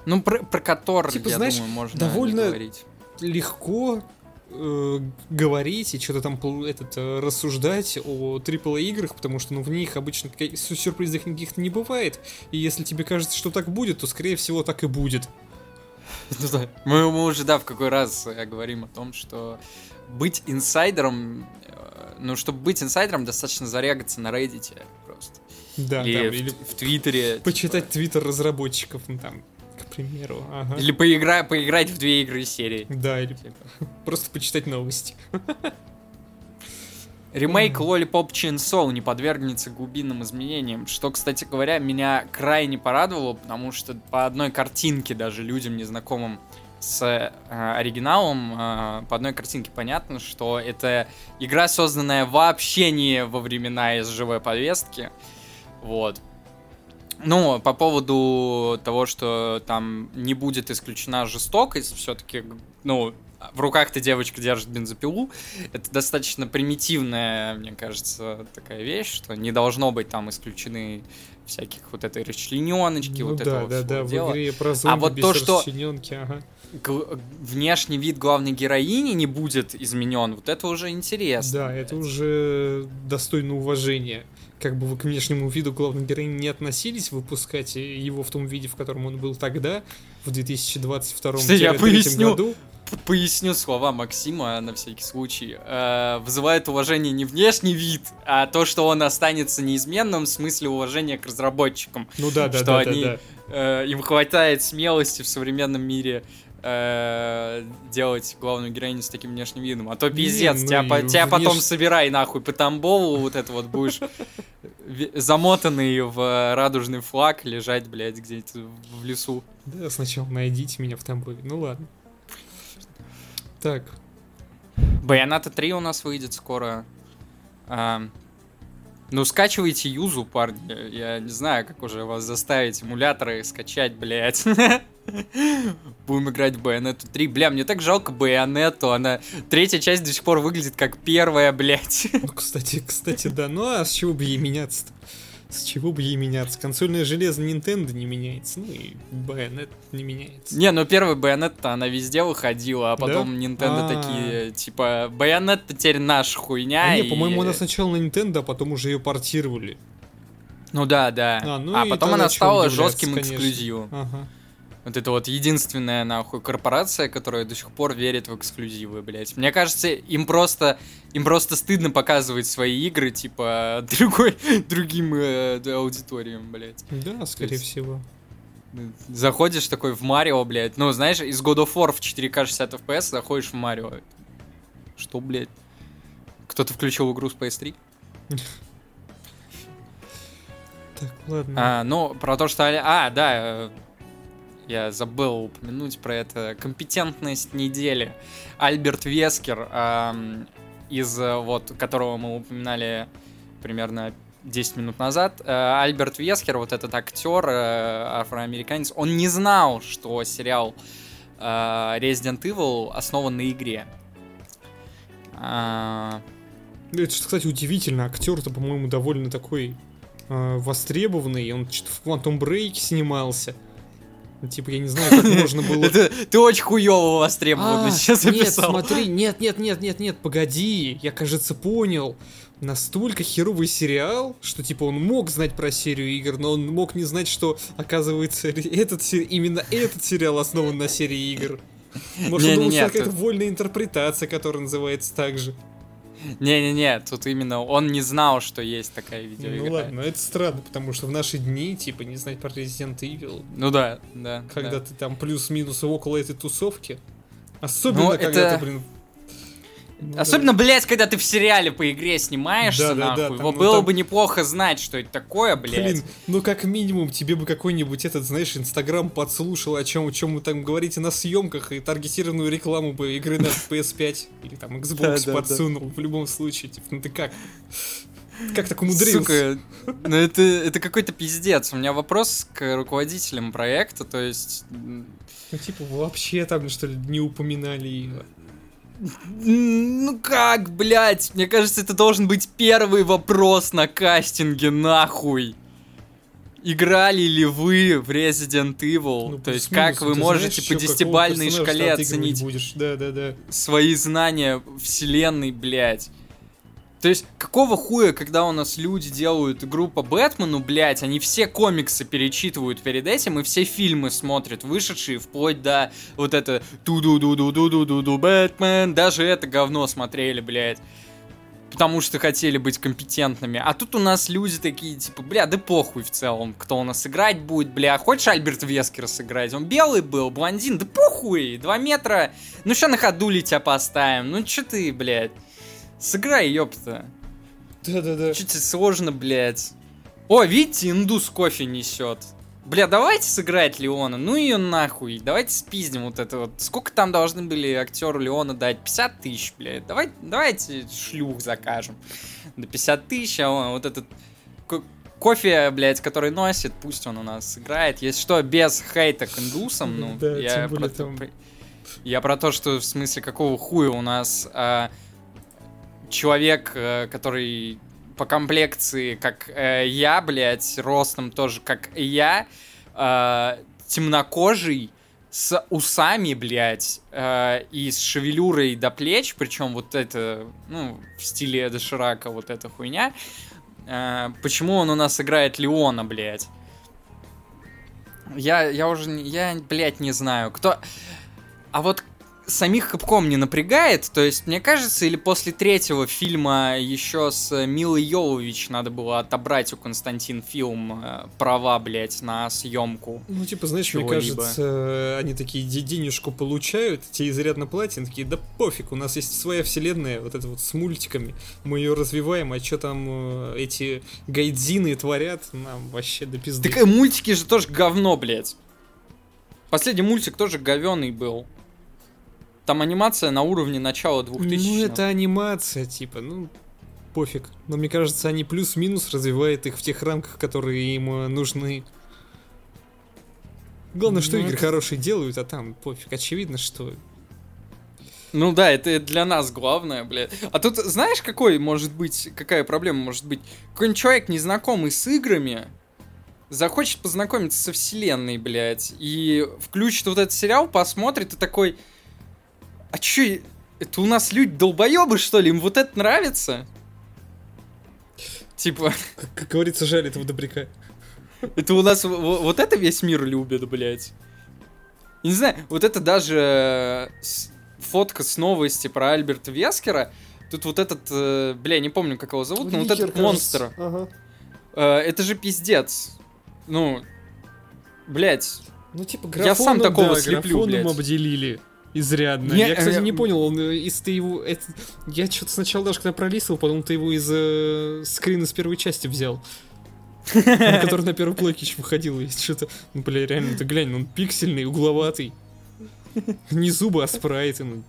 ну про, про Котор, типа, я знаешь, думаю, можно довольно говорить. легко э, говорить и что-то там этот, э, рассуждать о AAA играх, потому что ну, в них обычно сюрпризов никаких не бывает. И если тебе кажется, что так будет, то скорее всего так и будет. Ну да. Мы, мы уже, да, в какой раз э, говорим о том, что быть инсайдером ну, чтобы быть инсайдером, достаточно зарягаться на Reddit просто. Да, или, там, в, или в Твиттере. Почитать типа... твиттер разработчиков, ну там, к примеру. Ага. Или поигра... поиграть в две игры серии. Да, или типа. просто почитать новости. Ремейк Lollipop Chainsaw не подвергнется глубинным изменениям, что, кстати говоря, меня крайне порадовало, потому что по одной картинке даже людям незнакомым с э, оригиналом э, по одной картинке понятно, что это игра, созданная вообще не во времена СЖВ повестки. Вот. Ну, по поводу того, что там не будет исключена жестокость, все-таки, ну, в руках-то девочка держит бензопилу. Это достаточно примитивная, мне кажется, такая вещь, что не должно быть там исключены всяких вот этой расчлененочки, ну, вот да, этого да, всего да, дела. в игре про а вот без то, что ага внешний вид главной героини не будет изменен, вот это уже интересно. Да, это уже достойно уважения. Как бы вы к внешнему виду главной героини не относились, выпускать его в том виде, в котором он был тогда, в 2022 году поясню слова Максима на всякий случай. Э, вызывает уважение не внешний вид, а то, что он останется неизменным в смысле уважения к разработчикам. Ну да, да, что да, они, да, да. Э, им хватает смелости в современном мире э, делать главную героиню с таким внешним видом. А то пиздец, ну тебя, по, тебя внеш... потом собирай нахуй по Тамбову, вот это вот будешь замотанный в радужный флаг лежать, блядь, где-то в лесу. Да, сначала найдите меня в Тамбове. Ну ладно. Так. Байоната 3 у нас выйдет скоро. А, ну, скачивайте юзу, парни. Я не знаю, как уже вас заставить эмуляторы скачать, блядь. Будем играть в Байонету 3. Бля, мне так жалко Байонету. Она... Третья часть до сих пор выглядит как первая, блядь. Ну, кстати, кстати, да. Ну, а с чего бы ей меняться-то? С чего бы ей меняться? Консольное железо Nintendo не меняется, ну и Байонет не меняется. Не, ну первый Байонет-то она везде выходила, а потом да? Nintendo А-а-а. такие, типа, Байонет теперь наша хуйня. А и... не, по-моему, она сначала на Nintendo, а потом уже ее портировали. Ну да, да. А, ну а потом она стала жестким эксклюзивом. Ага. Вот это вот единственная, нахуй, корпорация, которая до сих пор верит в эксклюзивы, блядь. Мне кажется, им просто, им просто стыдно показывать свои игры, типа, другой, другим э, аудиториям, блядь. Да, скорее есть, всего. Заходишь такой в Марио, блядь. Ну, знаешь, из God of War в 4К 60 FPS заходишь в Марио. Что, блядь? Кто-то включил игру Space 3? Так, ладно. А, ну, про то, что... А, да, э, я забыл упомянуть про это. Компетентность недели. Альберт Вескер, из вот, которого мы упоминали примерно 10 минут назад. Э, Альберт Вескер, вот этот актер, э, афроамериканец, он не знал, что сериал э, Resident Evil основан на игре. А... Это, кстати, удивительно. Актер-то, по-моему, довольно такой э, востребованный. Он что-то в Quantum Break снимался. Ну, Типа, я не знаю, как можно было... Ты очень хуёво востребованно А, сейчас нет, описал. смотри, нет, нет, нет, нет, нет, погоди, я, кажется, понял. Настолько херовый сериал, что типа он мог знать про серию игр, но он мог не знать, что оказывается этот именно этот сериал основан на серии игр. Может, он думал, что это вольная интерпретация, которая называется так же. Не-не-не, тут именно он не знал, что есть такая видеоигра. Ну ладно, это странно, потому что в наши дни, типа, не знать про Resident Evil, Ну да, да. когда да. ты там плюс-минус около этой тусовки, особенно Ну, когда это- ты, блин... ну да. Особенно, блядь, когда ты в сериале по игре снимаешься, Да-да-да, нахуй. там, Вот ну, было там- бы неплохо знать, что это такое, блядь. Блин, ну как минимум тебе бы какой-нибудь этот, знаешь, Инстаграм подслушал, о чем, о чем вы там говорите на съемках, и таргетированную рекламу бы игры на PS5 или там Xbox Да-да-да. подсунул в любом случае. Типа, ну ты как? Как так умудрился? Сука, ну это, это какой-то пиздец. У меня вопрос к руководителям проекта, то есть... Ну типа вообще там что ли не упоминали его. Ну как, блядь? Мне кажется, это должен быть первый вопрос на кастинге, нахуй. Играли ли вы в Resident Evil? Ну, То есть, как вы можете знаешь, по десятибальной шкале оценить будешь. Да, да, да. свои знания вселенной, блядь. То есть, какого хуя, когда у нас люди делают игру по Бэтмену, блядь, они все комиксы перечитывают перед этим и все фильмы смотрят, вышедшие вплоть до вот это ту ду ду ду ду ду ду ду Бэтмен, даже это говно смотрели, блядь. Потому что хотели быть компетентными. А тут у нас люди такие, типа, бля, да похуй в целом, кто у нас играть будет, бля. Хочешь Альберт Вескера сыграть? Он белый был, блондин, да похуй, два метра. Ну что на ходули тебя поставим? Ну что ты, блядь? Сыграй, ёпта. Да, да, да. Чуть сложно, блядь. О, видите, индус кофе несет. Бля, давайте сыграть Леона. Ну ее нахуй. Давайте спиздим вот это вот. Сколько там должны были актеру Леона дать? 50 тысяч, блядь. Давай, давайте шлюх закажем. До 50 тысяч, а он вот этот ко- кофе, блядь, который носит, пусть он у нас играет. Если что, без хейта к индусам, ну, Да, я, про то, там- я про то, что в смысле какого хуя у нас а, человек, э, который по комплекции, как э, я, блядь, ростом тоже, как я, э, темнокожий, с усами, блядь, э, и с шевелюрой до плеч, причем вот это, ну, в стиле Эда Ширака вот эта хуйня. Э, почему он у нас играет Леона, блядь? Я, я уже, я, блядь, не знаю. Кто... А вот самих Капком не напрягает, то есть, мне кажется, или после третьего фильма еще с Милой Йовович надо было отобрать у Константин фильм э, права, блядь, на съемку. Ну, типа, знаешь, мне кажется, они такие де- денежку получают, те изрядно платят, они такие, да пофиг, у нас есть своя вселенная, вот это вот с мультиками, мы ее развиваем, а что там э, эти гайдзины творят, нам вообще до пизды. Так э, мультики же тоже говно, блядь. Последний мультик тоже говёный был. Там анимация на уровне начала 2000 Ну, это анимация, типа, ну, пофиг. Но мне кажется, они плюс-минус развивают их в тех рамках, которые им э, нужны. Главное, что Ну, игры это- хорошие делают, а там пофиг. Очевидно, что... Ну да, это для нас главное, блядь. А тут, знаешь, какой может быть, какая проблема может быть? Какой-нибудь человек, незнакомый с играми, захочет познакомиться со вселенной, блядь, и включит вот этот сериал, посмотрит и такой... А чё, это у нас люди долбоебы, что ли? Им вот это нравится? Типа, Как, как говорится, жаль этого добряка. это у нас вот это весь мир любит, блядь. Не знаю, вот это даже э, фотка с новости про Альберта Вескера. Тут вот этот, э, бля, не помню, как его зовут, но вот этот монстр. Ага. Э, это же пиздец. Ну, блядь. Ну, типа, Я сам графоном, такого да, слеплю, графоном блядь. обделили. Изрядно. Не, я, кстати, э, не понял, он э, из ты его... это- Я что-то сначала даже когда пролистывал, подумал, ты его из э, скрина с первой части взял. Который на первый плойке еще выходил. И что-то... Ну, бля, реально, ты глянь, он пиксельный, угловатый. Не зубы, а спрайты. ну.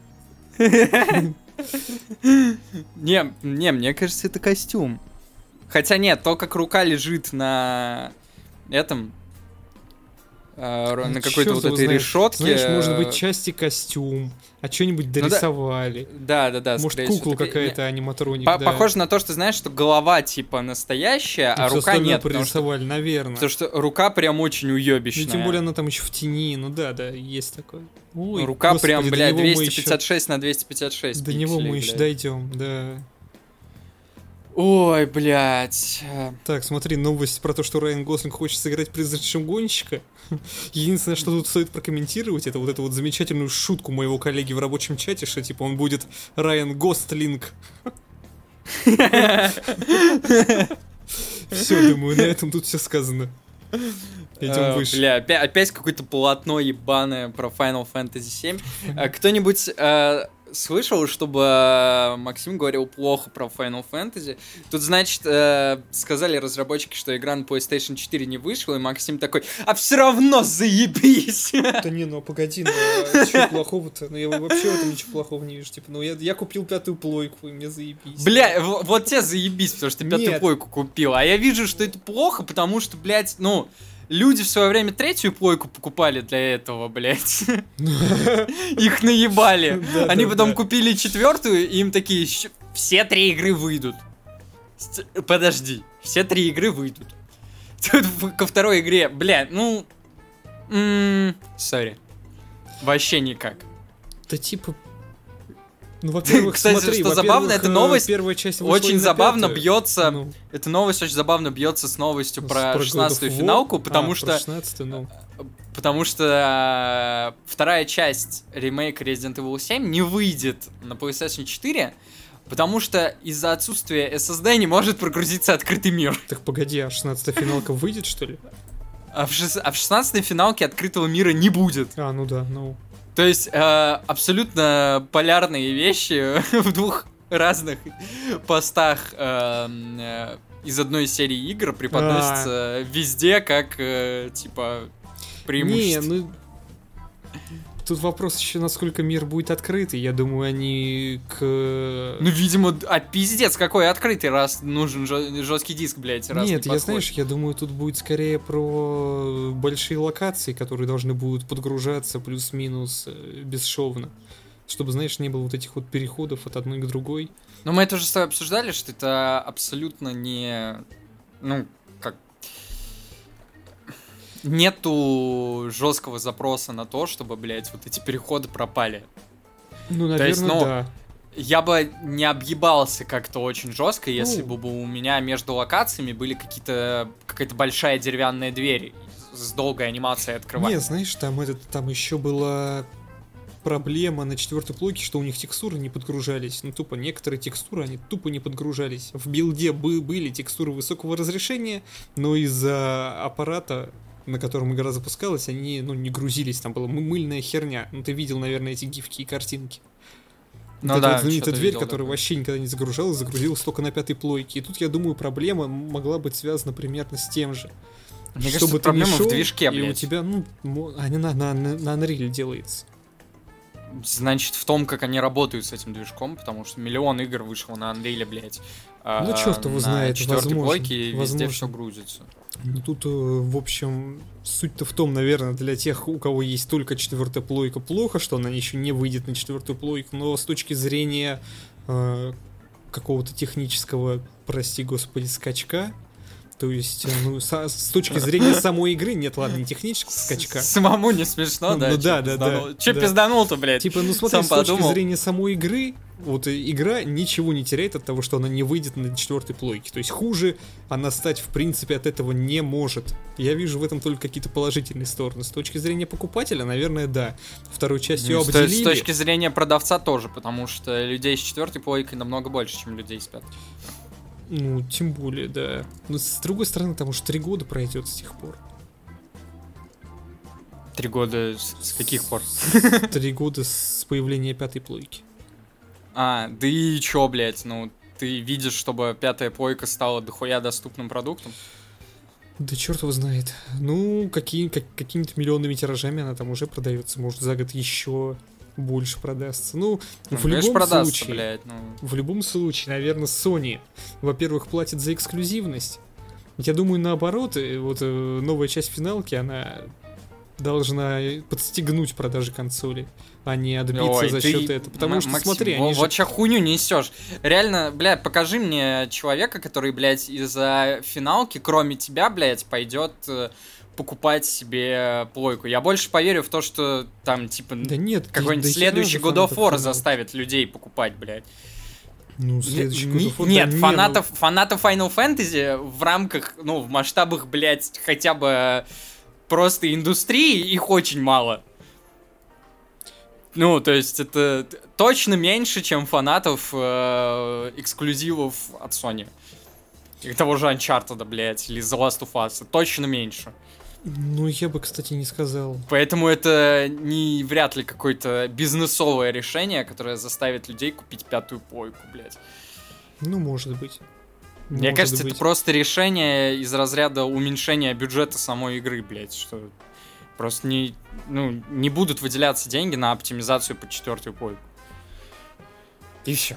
Не, не, мне кажется, это костюм. Хотя нет, то, как рука лежит на этом, э, ро- Ну, на какой-то вот этой знает. решетке. Знаешь, может э, быть, части костюм, а что-нибудь Ну да, дорисовали. Да, да, да. Может, кукла какая-то, аниматроник, По- да. Похоже на то, что знаешь, что голова типа настоящая, И а рука нет. Потому что, прорисовали, наверное. потому что рука прям очень уебищная. Ну, тем более она там еще в тени, ну да, да, есть такое. Ой, рука господи, прям, ещё- 256 на 256 До него мы пикселей, еще дойдем, да. Ой, блядь. Так, смотри, новость про то, что Райан Гослинг хочет сыграть призрачным гонщика. Единственное, что тут стоит прокомментировать, это вот эту вот замечательную шутку моего коллеги в рабочем чате, что типа он будет Райан Гостлинг. Все, думаю, на этом тут все сказано. Идем э, выше. Бля, опя- опять какое-то полотно ебаное про Final Fantasy 7. Э, Кто-нибудь э, слышал, чтобы э, Максим говорил плохо про Final Fantasy? Тут, значит, э, сказали разработчики, что игра на PlayStation 4 не вышла, и Максим такой, а все равно заебись! Да не, ну погоди, ну что плохого-то? Ну я вообще в этом ничего плохого не вижу. Типа, ну я, я купил пятую плойку, и мне заебись. Бля, вот тебе заебись, потому что ты пятую Нет. плойку купил. А я вижу, что это плохо, потому что, блядь, ну, люди в свое время третью плойку покупали для этого, блядь. Их наебали. Они потом купили четвертую, и им такие, «Щ- все три игры выйдут. Подожди, все три игры выйдут. Тут ко второй игре, бля, ну... Сори. Вообще никак. Да типа... Ну, во-первых, Кстати, смотри, что во-первых, забавно, эта э, новость первая часть Очень забавно пятую. бьется Ну, Эта новость очень забавно бьется с новостью с- про of 16-ю War. финалку, А, потому про что 16 ну. потому что э, вторая часть ремейка Resident Evil 7 не выйдет на PlayStation 4, потому что из-за отсутствия SSD не может прогрузиться открытый мир. Так погоди, а 16 финалка выйдет, что ли? А в, шес- а в 16-й финалке открытого мира не будет. А, ну да, ну... То есть э, абсолютно полярные вещи в двух разных постах эм, э, из одной серии игр преподносятся везде как э, типа Не, преимущество. ну... Тут вопрос еще, насколько мир будет открытый. Я думаю, они к... Ну, видимо, а пиздец какой открытый, раз нужен жесткий диск, блядь, раз Нет, не я знаешь, я думаю, тут будет скорее про большие локации, которые должны будут подгружаться плюс-минус э, бесшовно. Чтобы, знаешь, не было вот этих вот переходов от одной к другой. Но мы это уже с тобой обсуждали, что это абсолютно не... Ну. Нету жесткого запроса на то, чтобы, блядь, вот эти переходы пропали. Ну, То есть, наверное, ну, да. Я бы не объебался как-то очень жестко, если Ну. бы у меня между локациями были какие-то какая-то большая деревянная дверь с долгой анимацией открывания. Не, знаешь, там этот, там еще была проблема на четвертой плойке, что у них текстуры не подгружались. Ну, тупо некоторые текстуры, они тупо не подгружались. В билде бы, были текстуры высокого разрешения, но из-за аппарата, на котором игра запускалась, они, ну, не грузились. Там была мы- мыльная херня. Ну, ты видел, наверное, эти гифки и картинки. Ну Вот эта да, вот что-то дверь, видел которая такое. вообще никогда не загружалась, загрузилась только на пятой плойке. И тут, я думаю, проблема могла быть связана примерно с тем же. Мне кажется, Чтобы ты не проблема в шел, движке, и у блядь. тебя, ну, они на, на, на, на Unreal делается. Значит, в том, как они работают с этим движком, потому что миллион игр вышло на Unreal, блядь. Ну, а, чёрт его на знает, возможно, плойке и везде возможно. все грузится. Ну тут, э, в общем, суть-то в том, наверное, для тех, у кого есть только четвертая плойка, плохо, что она еще не выйдет на четвертую плойку, но с точки зрения э, какого-то технического, прости господи, скачка, то есть, э, ну, со- с точки зрения самой игры, нет, ладно, не технического скачка. Самому не смешно, Ну, да? ну да, да, пизданул? да, Чё да. пизданул-то, блядь? Типа, ну смотри, Сам с точки подумал. зрения самой игры, вот э, игра ничего не теряет от того, что она не выйдет на четвертой плойке. То есть хуже она стать, в принципе, от этого не может. Я вижу в этом только какие-то положительные стороны. С точки зрения покупателя, наверное, да. Вторую часть ее Ну, и с, обделили. с точки зрения продавца тоже, потому что людей с четвертой плойкой намного больше, чем людей с пятой. Ну, тем более, да. Но с другой стороны, там уже три года пройдет с тех пор. Три года с, с каких пор? Три года с появления пятой плойки. А, да и чё, блядь, ну ты видишь, чтобы пятая плойка стала дохуя доступным продуктом? Да черт его знает. Ну, какие, как, какими-то миллионными тиражами она там уже продается. Может, за год еще больше продастся. Ну, Ну, в любом продастся, случае, блядь, ну. в любом случае, наверное, Sony, во-первых, платит за эксклюзивность. Я думаю, наоборот, э, вот э, новая часть финалки, она должна подстегнуть продажи консоли, а не отбиться Ой, за ты- счет этого. Потому М- что, Максим, смотри, они же... вот сейчас хуйню несешь. Реально, блядь, покажи мне человека, который, блядь, из-за финалки, кроме тебя, блядь, пойдет э, покупать себе плойку. Я больше поверю в то, что там, типа, Да нет, какой-нибудь да следующий God of War заставит людей покупать, блядь. Ну, следующий God of War, Нет, да фанатов, фанатов Final Fantasy в рамках, ну, в масштабах, блядь, хотя бы просто индустрии, их очень мало. Ну, то есть это точно меньше, чем фанатов э, эксклюзивов от Sony. И того же Uncharted, блядь, или The Last of Us. Точно меньше. Ну, я бы, кстати, не сказал. Поэтому это не вряд ли какое-то бизнесовое решение, которое заставит людей купить пятую плойку, блядь. Ну, может быть. Мне Может кажется, быть. это просто решение из разряда уменьшения бюджета самой игры, блядь, что просто не, ну, не будут выделяться деньги на оптимизацию под четвертую плойку. И все.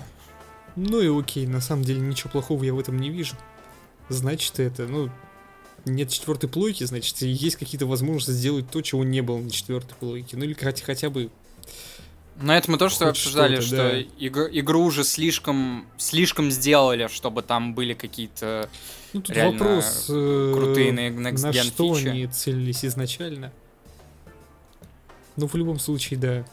Ну и окей, на самом деле ничего плохого я в этом не вижу. Значит, это, ну, нет четвертой плойки, значит, есть какие-то возможности сделать то, чего не было на четвертой плойке. Ну или хотя, хотя бы Но это мы тоже что Хоть обсуждали, что-то, что да. иг- игру уже слишком, слишком сделали, чтобы там были какие-то Ну, тут Реально вопрос, э, крутые на- next на что фичи. они целились изначально. Ну, в любом случае, да.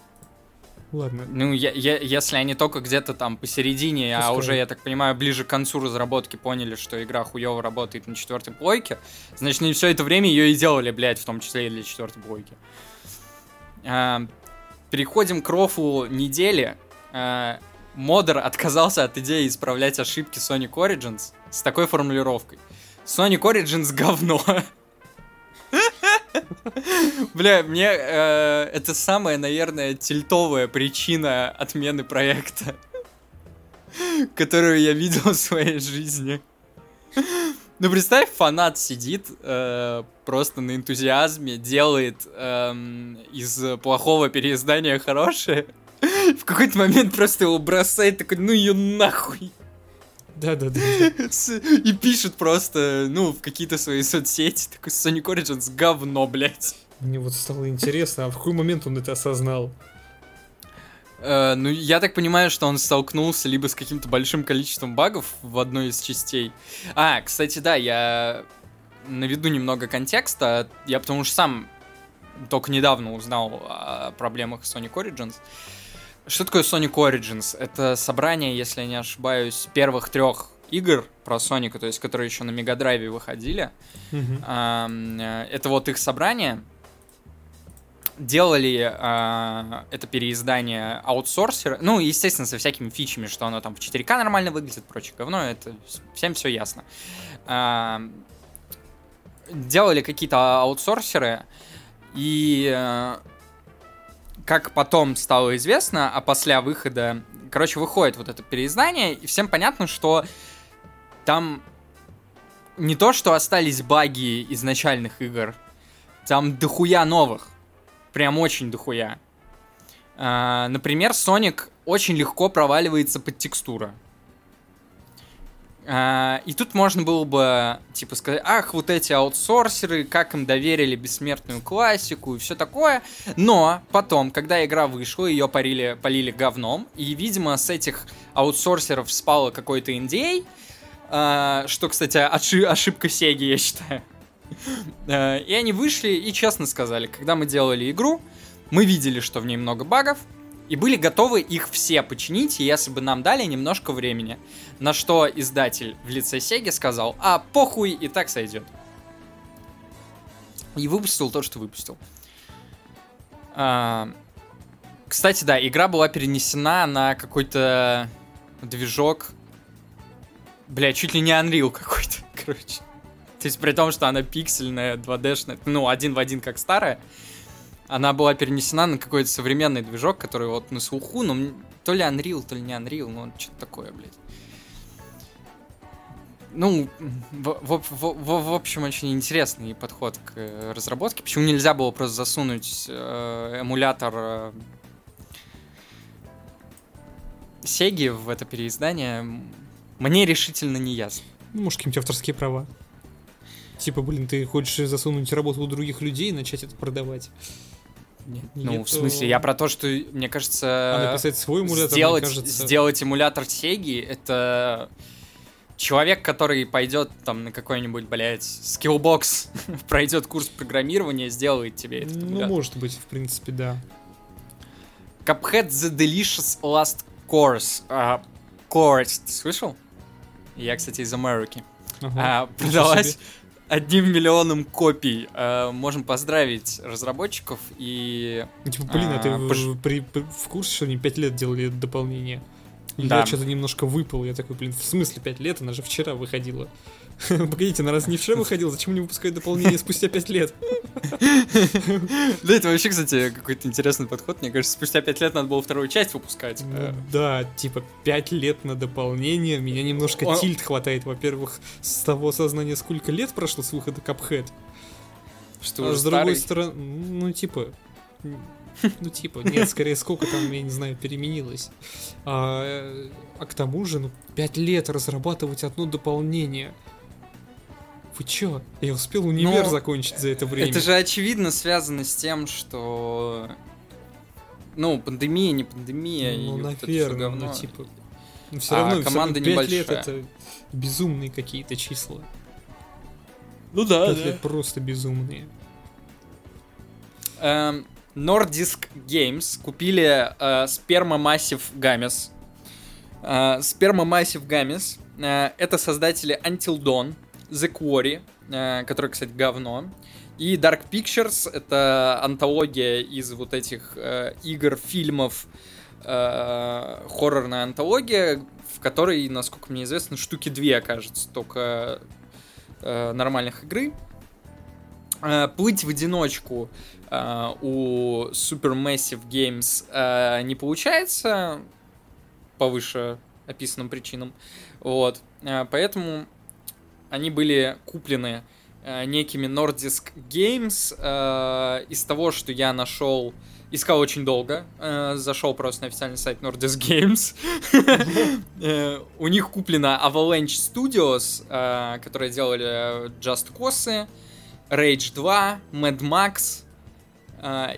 Ладно. Ну, я, я- если они только где-то там посередине, а Пускай. уже, я так понимаю, ближе к концу разработки поняли, что игра хуево работает на четвертой плойке, значит, они все это время ее и делали, блядь, в том числе и для четвертой плойки. А, переходим к рофу недели. А, модер отказался от идеи исправлять ошибки Sonic Origins с такой формулировкой. Sonic Origins говно. Бля, мне э, это самая, наверное, тильтовая причина отмены проекта, которую я видел в своей жизни. Ну, представь, фанат сидит э, просто на энтузиазме, делает эм, из плохого переиздания хорошее. В какой-то момент просто его бросает, такой, ну ее нахуй. Да-да-да. С- И пишет просто, ну, в какие-то свои соцсети, такой Sonic Origins говно, блядь. Мне вот стало интересно, а в какой момент он это осознал? Э, ну, я так понимаю, что он столкнулся либо с каким-то большим количеством багов в одной из частей. А, кстати, да, я наведу немного контекста. Я потому что сам только недавно узнал о проблемах Sonic Origins. Что такое Sonic Origins? Это собрание, если я не ошибаюсь, первых трех игр про Соника, то есть которые еще на Мегадрайве выходили. Э, это вот их собрание. Делали а, это переиздание аутсорсера. Ну, естественно, со всякими фичами, что оно там в 4К нормально выглядит, прочее говно, это вс- всем все ясно. Делали какие-то аутсорсеры, и э, как потом стало известно, а после выхода, короче, выходит вот это переиздание, и всем понятно, что там не то, что остались баги изначальных игр, там дохуя новых. Прям очень дохуя. А, например, Sonic очень легко проваливается под текстура. А, и тут можно было бы, типа, сказать, ах, вот эти аутсорсеры, как им доверили бессмертную классику и все такое. Но потом, когда игра вышла, ее парили, полили говном, и, видимо, с этих аутсорсеров спало какой-то NDA, а, что, кстати, отши- ошибка Сеги, я считаю. А, И они вышли и честно сказали, когда мы делали игру, мы видели, что в ней много багов, и были готовы их все починить, если бы нам дали немножко времени. На что издатель в лице Сеги сказал, а похуй, и так сойдет. И выпустил то, что выпустил. А, Кстати, да, игра была перенесена на какой-то движок. Бля, чуть ли не Unreal какой-то, короче. То есть при том, что она пиксельная, 2D-шная, ну, один в один как старая, она была перенесена на какой-то современный движок, который вот на слуху, но то ли Unreal, то ли не Unreal, ну, что-то такое, блядь. Ну, в, в- в- в- в общем, очень интересный подход к э, разработке. Почему нельзя было просто засунуть э, эмулятор э, Сеги в это переиздание, мне решительно не ясно. Ну, может, какие-нибудь авторские права. Типа, блин, ты хочешь засунуть работу у других людей и начать это продавать. Нет, ну, Нет, в смысле, я про то, что, мне кажется, А написать свой эмулятор, сделать, мне кажется... сделать эмулятор Сеги, это человек, который пойдет там на какой-нибудь, блядь, Skillbox, пройдет курс программирования, сделает тебе этот Ну, эмулятор. может быть, в принципе, да. Cuphead The Delicious Last Course. А, course, ты слышал? Я, кстати, из Америки. Ага. А, продалась. Одним миллионом копий. А, можем поздравить разработчиков и... Ну, Типа, блин, а ты А, в, пош- при- при- в курсе, что они 5 лет делали это дополнение? И Да. Я что-то немножко выпал. Я такой, блин, в смысле 5 лет? Она же вчера выходила. Погодите, она раз не вчера выходила, зачем не выпускают дополнение спустя 5 лет? Да, это вообще, кстати, какой-то интересный подход. Мне кажется, спустя пять лет надо было вторую часть выпускать. Ну да, типа 5 лет на дополнение. Меня немножко тильт хватает, во-первых, с того сознания, сколько лет прошло с выхода Cuphead. Что А уже с другой стороны, ну типа, ну типа, нет, скорее сколько там, я не знаю, переменилось. А, а к тому же, ну, 5 лет разрабатывать одно дополнение. Вы чё? Я успел универ Но закончить за это время. Это же очевидно связано с тем, что... Ну, пандемия, не пандемия. Ну, и вот это всё наверное, говно. ну типа. Ну, все А равно, команда равно 5 лет небольшая. это безумные какие-то числа. Ну да, 5 лет просто безумные. Эм, Nordisk Games купили э, Sperma Massive Games. Э, Sperma Massive Games э, это создатели Until Dawn, The Quarry, э, который, кстати, говно. И Dark Pictures это антология из вот этих э, игр, фильмов, э, хоррорная антология, в которой, насколько мне известно, штуки две, кажется, только э, нормальных игры. Плыть в одиночку у Supermassive Games не получается по выше описанным причинам. Вот. Поэтому они были куплены э, некими Nordisk Games. Э, из того, что я нашел, искал очень долго, э, зашел просто на официальный сайт Nordisk Games. У них куплена Avalanche Studios, которые делали Just Cause, Rage 2, Mad Max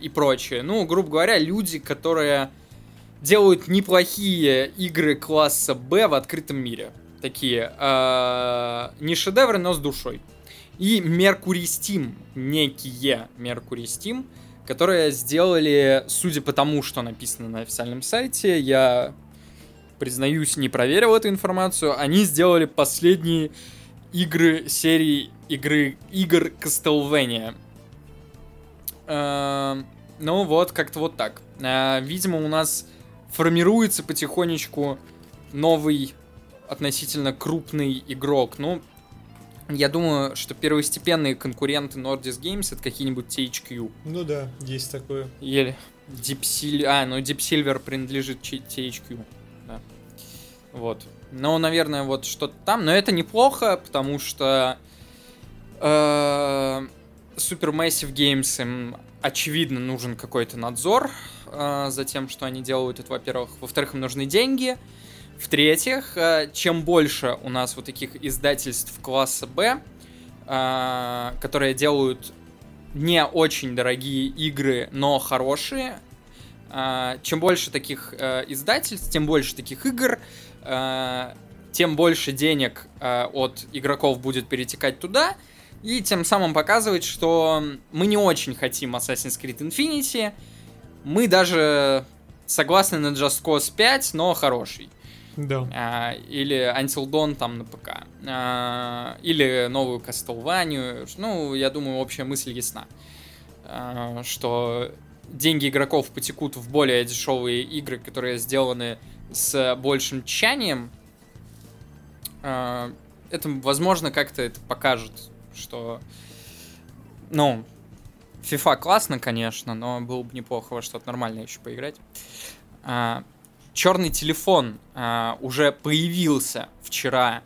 и прочее. Ну, грубо говоря, люди, которые делают неплохие игры класса Б в открытом мире. Такие э, не шедевры, но с душой. И Mercury Steam, некие Mercury Steam, которые сделали, судя по тому, что написано на официальном сайте, я признаюсь, не проверил эту информацию, они сделали последние игры серии игры игр Castlevania. Э, Ну вот, как-то вот так. Э, Видимо, у нас формируется потихонечку новый относительно крупный игрок. Ну, я думаю, что первостепенные конкуренты Nordisk Games это какие-нибудь THQ. Ну да, есть такое. Или Deep Sil- А, ну Deep Silver принадлежит THQ. Да. Вот. Ну, наверное, вот что-то там. Но это неплохо, потому что э, Supermassive Games им очевидно нужен какой-то надзор э, за тем, что они делают. Это, во-первых. Во-вторых, им нужны деньги. В-третьих, э, чем больше у нас вот таких издательств класса Б, э, которые делают не очень дорогие игры, но хорошие. А, Чем больше таких э, издательств, тем больше таких игр, э, тем больше денег э, от игроков будет перетекать туда, и тем самым показывать, что мы не очень хотим Assassin's Creed Infinity, мы даже согласны на Just Cause 5, но хороший. Да. А, или Until Dawn там на ПК. А, или новую Castlevania. Ну, я думаю, общая мысль ясна. А, что деньги игроков потекут в более дешевые игры, которые сделаны с большим тщанием. А, это, возможно, как-то это покажет, что... Ну, FIFA классно, конечно, но было бы неплохо во что-то нормальное еще поиграть. А, черный телефон а, уже появился вчера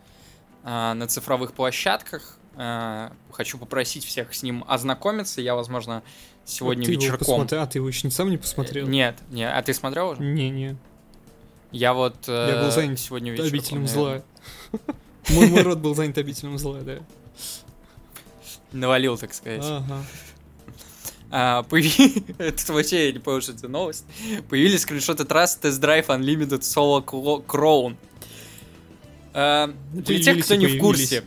а, на цифровых площадках. А, хочу попросить всех с ним ознакомиться. Я, возможно, сегодня ты его вечерком. посмотри- А, ты его еще не сам не посмотрел? Нет, не. А ты смотрел уже? Не-не. Я вот Я был э, занят сегодня вечерком. Обителем наверное. зла. Мой мой рот был занят обителем зла, да. навалил, так сказать. Ага. А, появи- Это вообще, я не помню, что это новость. Появились скриншоты трасс Test Drive Unlimited Solo Crown. А, Для тех, кто не в курсе,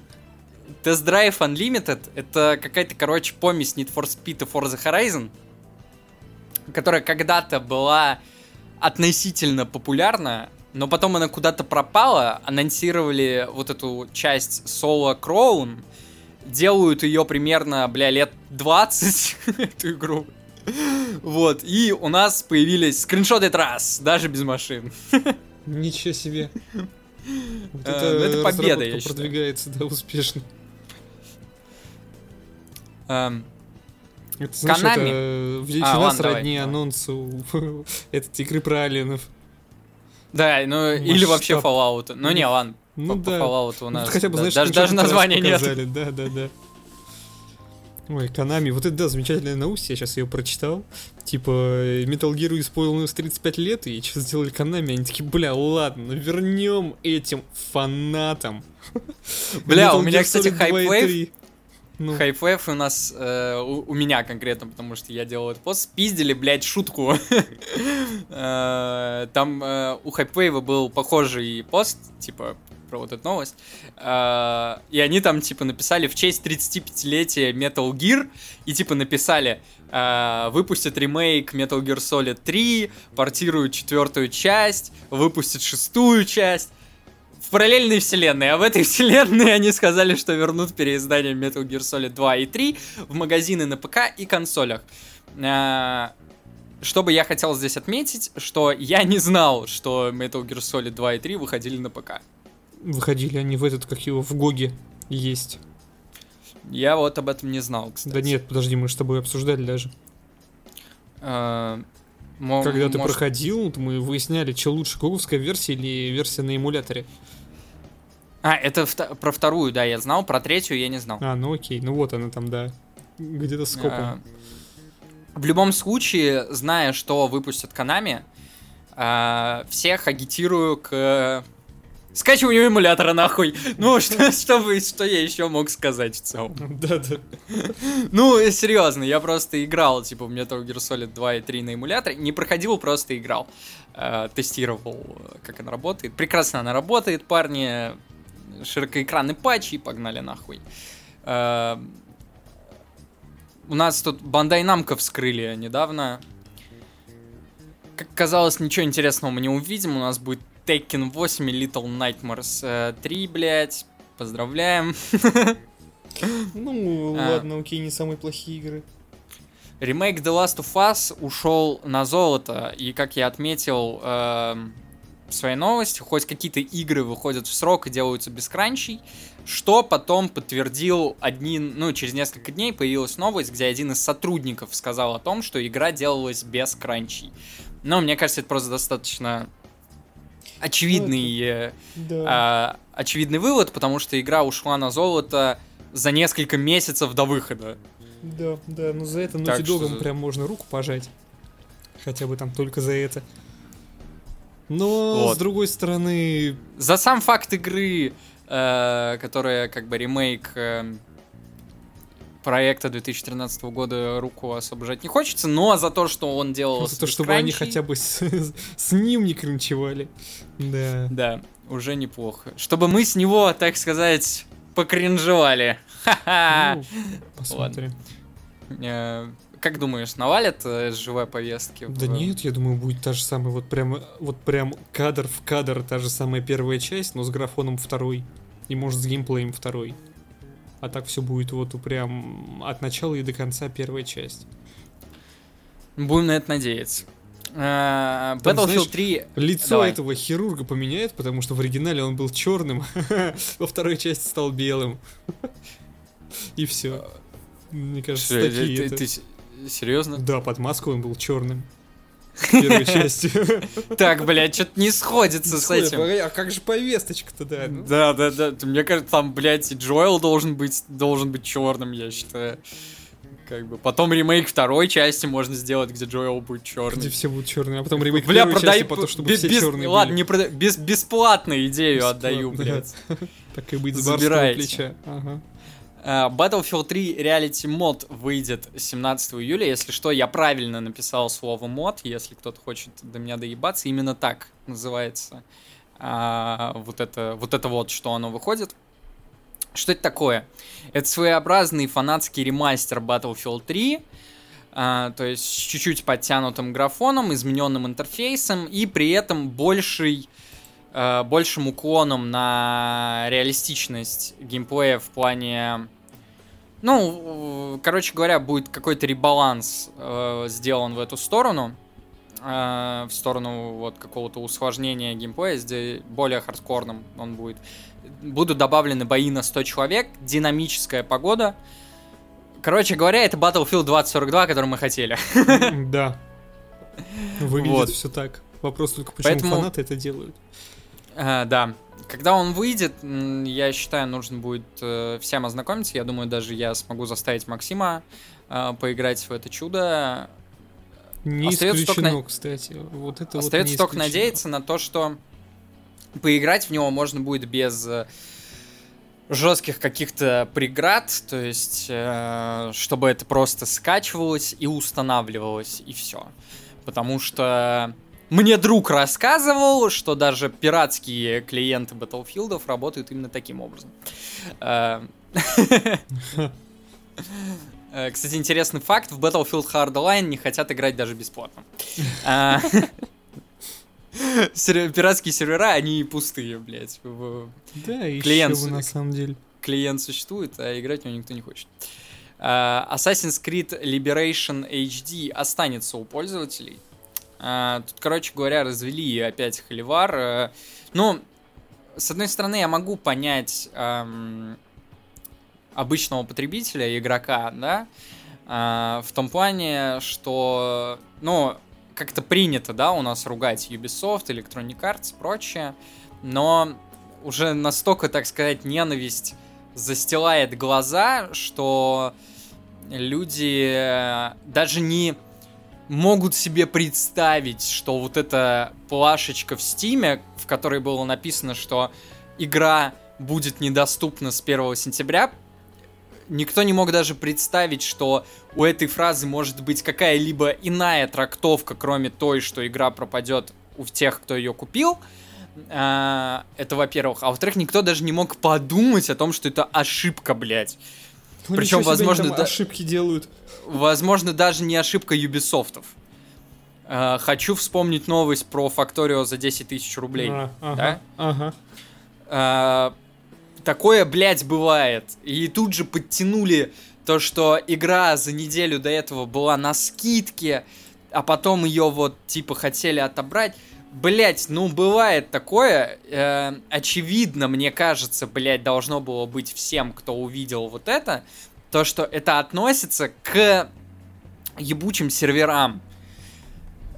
Test Drive Unlimited это какая-то, короче, помесь Need for Speed и Forza Horizon, которая когда-то была относительно популярна, но потом она куда-то пропала, анонсировали вот эту часть Solo Crown, делают ее примерно, бля, лет 20, эту игру. Вот, и у нас появились скриншоты трасс, даже без машин. Ничего себе. Вот Э, ну, это победа, я считаю. продвигается, да, успешно. Эм, Это, знаешь, Konami. это в А, сродни давай. анонсу этой игры про алиенов. Да, ну или вообще Масштаб. Fallout. Ну не, ладно, Ну по, по да. Fallout у Ну, нас хотя бы, да, знаешь, даже, даже названия нет. Да, да, да. Ой, Konami, вот это, да, замечательная новость, я сейчас ее прочитал. Типа, э, Metal Gear исполнилось 35 лет, и что сделали Konami? Они такие, бля, ладно, ну вернем этим фанатам. Бля, Metal у меня, Gear кстати, Solid 2 и Hypewave 3. Ну, Хайфэф у нас, э, у, у меня конкретно, потому что я делал этот пост, спиздили, блядь, шутку. Э, Там э, у Хайпвейва был похожий пост, типа, про вот эту новость. Э, И они там, типа, написали в честь 35-летия Metal Gear, и, типа, написали, э, выпустят ремейк Metal Gear Solid 3, портируют четвертую часть, выпустят шестую часть в параллельной вселенной, а в этой вселенной они сказали, что вернут переиздание Metal Gear Solid 2 и 3 в магазины на ПК и консолях. А, Что бы я хотел здесь отметить, что я не знал, что Metal Gear Solid 2 и 3 выходили на ПК. Выходили они в этот, как его, в Гоге есть. Я вот об этом не знал, кстати. Да нет, подожди, мы же с тобой обсуждали даже. А, мо- Когда ты может, проходил, мы выясняли, что лучше, гоговская версия или версия на эмуляторе. А, это вта- про вторую, да, я знал, про третью я не знал. А, ну окей, ну вот она там, да. Где-то с копом. А, В любом случае, зная, что выпустят Konami, а, всех агитирую к скачиванию эмулятора нахуй. Ну, что, что, вы- что я еще мог сказать в целом? Да-да. Ну, серьезно, я просто играл, типа, в Metal Gear Solid 2 и 3 на эмуляторе. Не проходил, просто играл. Э, тестировал, э, как она работает. Прекрасно она работает, парни. Широкоэкранный патч и погнали нахуй. Э, у нас тут Бандай Намко вскрыли недавно. Как казалось, ничего интересного мы не увидим. У нас будет Tekken 8 и Little Nightmares э, 3, блядь. Поздравляем. Ну, А. ладно, окей, не самые плохие игры. Ремейк The Last of Us ушел на золото, и как я отметил эм, в своей новости, хоть какие-то игры выходят в срок и делаются без кранчей, что потом подтвердил один, ну, через несколько дней появилась новость, где один из сотрудников сказал о том, что игра делалась без кранчей. Но мне кажется, это просто достаточно очевидный, э, Да. а, очевидный вывод, потому что игра ушла на золото за несколько месяцев до выхода. Да, да, ну за это Naughty что Dog'ам за- прям можно руку пожать. Хотя бы там только за это. Но, Вот. с другой стороны, За сам факт игры, э, которая как бы ремейк э, проекта 2013 года, руку освобождать не хочется, но за то, что он делал... за то, чтобы они хотя бы с, с ним не кринчевали. Да. Да, уже неплохо. Чтобы мы с него, так сказать, покринжевали. Ха-ха! Ну, посмотрим. Э, Как думаешь, навалят э, живой повестки? Да в- нет, я думаю, будет та же самая, вот прям, вот прям кадр в кадр, та же самая первая часть, но с графоном второй. И может с геймплеем второй. А так все будет вот прям от начала и до конца первая часть. Будем на это надеяться. Э, Там, Battlefield знаешь, 3... Лицо Давай. этого хирурга поменяет, потому что в оригинале он был черным, во второй части стал белым. И все. Мне кажется, такие Серьезно? Да, под маской он был черным. Первой части. Так, блядь, что-то не сходится с этим. А как же повесточка-то, да? ну? Да, да, да. Мне кажется, там, блядь, и Джоэл должен быть, должен быть черным, я считаю. Как бы. Потом ремейк второй части можно сделать, где Джоэл будет Где черный. все будут черные, а потом ремейк Бля, первой продай части, потом, чтобы без- все черные Ладно, были. не продай, без, бесплатно идею Бесплатно, отдаю, да. блядь. Так и быть с барского плеча. Ага. Э, Battlefield 3 Reality мод выйдет 17 июля. Если что, я правильно написал слово мод. Если кто-то хочет до меня доебаться, именно так называется а, вот, это, вот это вот, что оно выходит. Что это такое? Это своеобразный фанатский ремастер Battlefield 3. А, то есть с чуть-чуть подтянутым графоном, измененным интерфейсом и при этом больший э, большим уклоном на реалистичность геймплея в плане... Ну, короче говоря, будет какой-то ребаланс э, сделан в эту сторону. Э, в сторону вот какого-то усложнения геймплея, где более хардкорным он будет. Будут добавлены бои на 100 человек, динамическая погода. Короче говоря, это Battlefield 2042, который мы хотели. Да. Выглядит вот. все так. Вопрос только, почему Поэтому... фанаты это делают. А, да. Когда он выйдет, я считаю, нужно будет э, всем ознакомиться. Я думаю, даже я смогу заставить Максима э, поиграть в это чудо. Не остается исключено, только, кстати. Вот это остается вот только надеяться на то, что поиграть в него можно будет без э, жестких каких-то преград, то есть э, чтобы это просто скачивалось и устанавливалось, и все. Потому что мне друг рассказывал, что даже пиратские клиенты Battlefield работают именно таким образом. Э, э, кстати, интересный факт, в Battlefield Hardline не хотят играть даже бесплатно. Э, пиратские сервера, они пустые, блядь. Да, клиент, на самом деле. Клиент существует, а играть в него никто не хочет. Assassin's Creed Liberation HD останется у пользователей. А, тут, короче говоря, развели опять холивар. Э, ну, с одной стороны, я могу понять обычного потребителя, игрока, да, э, в том плане, что, ну, как-то принято, да, у нас ругать Ubisoft, Electronic Arts и прочее, но уже настолько, так сказать, ненависть застилает глаза, что люди э, даже не могут себе представить, что вот эта плашечка в Стиме, в которой было написано, что игра будет недоступна с 1 сентября, никто не мог даже представить, что у этой фразы может быть какая-либо иная трактовка, кроме той, что игра пропадет у тех, кто ее купил. А, это во-первых. А во-вторых, никто даже не мог подумать о том, что это ошибка, блядь. Ну, Причем, возможно, да... ошибки делают. Возможно, даже не ошибка Юбисофтов. Uh, хочу вспомнить новость про Факторио за 10 тысяч рублей. А, ага, да? ага. Uh, такое, блядь, бывает. И тут же подтянули то, что игра за неделю до этого была на скидке, а потом ее вот типа хотели отобрать. Блять, ну бывает такое. Э, очевидно, мне кажется, блять, должно было быть всем, кто увидел вот это, то, что это относится к ебучим серверам.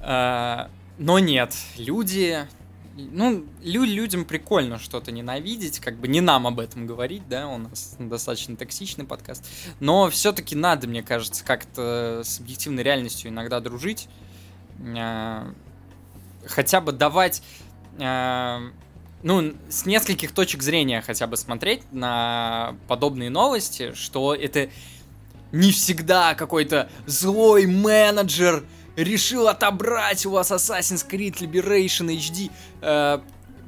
Э, но нет, люди... Ну, лю людям прикольно что-то ненавидеть, как бы не нам об этом говорить, да, у нас достаточно токсичный подкаст. Но все-таки надо, мне кажется, как-то с объективной реальностью иногда дружить. Э, хотя бы давать, э, ну, с нескольких точек зрения хотя бы смотреть на подобные новости, что это не всегда какой-то злой менеджер решил отобрать у вас Assassin's Creed Liberation HD. Э,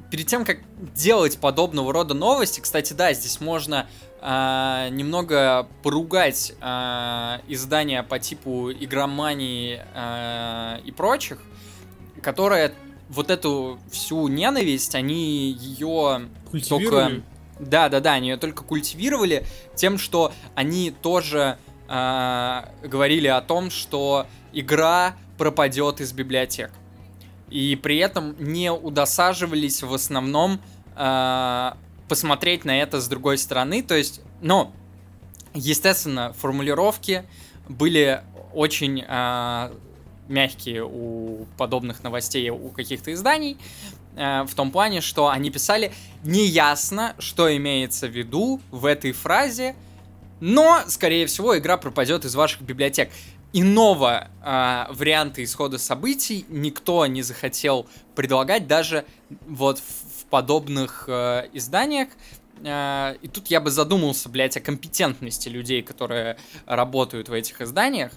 перед тем, как делать подобного рода новости, кстати, да, здесь можно э, немного поругать э, издания по типу игромании э, и прочих, которая вот эту всю ненависть, они ее только... Да, да, да, они ее только культивировали тем, что они тоже э, говорили о том, что игра пропадет из библиотек. И при этом не удосаживались в основном э, посмотреть на это с другой стороны. То есть, ну, естественно, формулировки были очень э, мягкие у подобных новостей у каких-то изданий, э, в том плане, что они писали неясно, что имеется в виду в этой фразе, но, скорее всего, игра пропадет из ваших библиотек. Иного э, варианта исхода событий никто не захотел предлагать даже вот в, в подобных э, изданиях. э, и тут я бы задумался, блядь, о компетентности людей, которые работают в этих изданиях.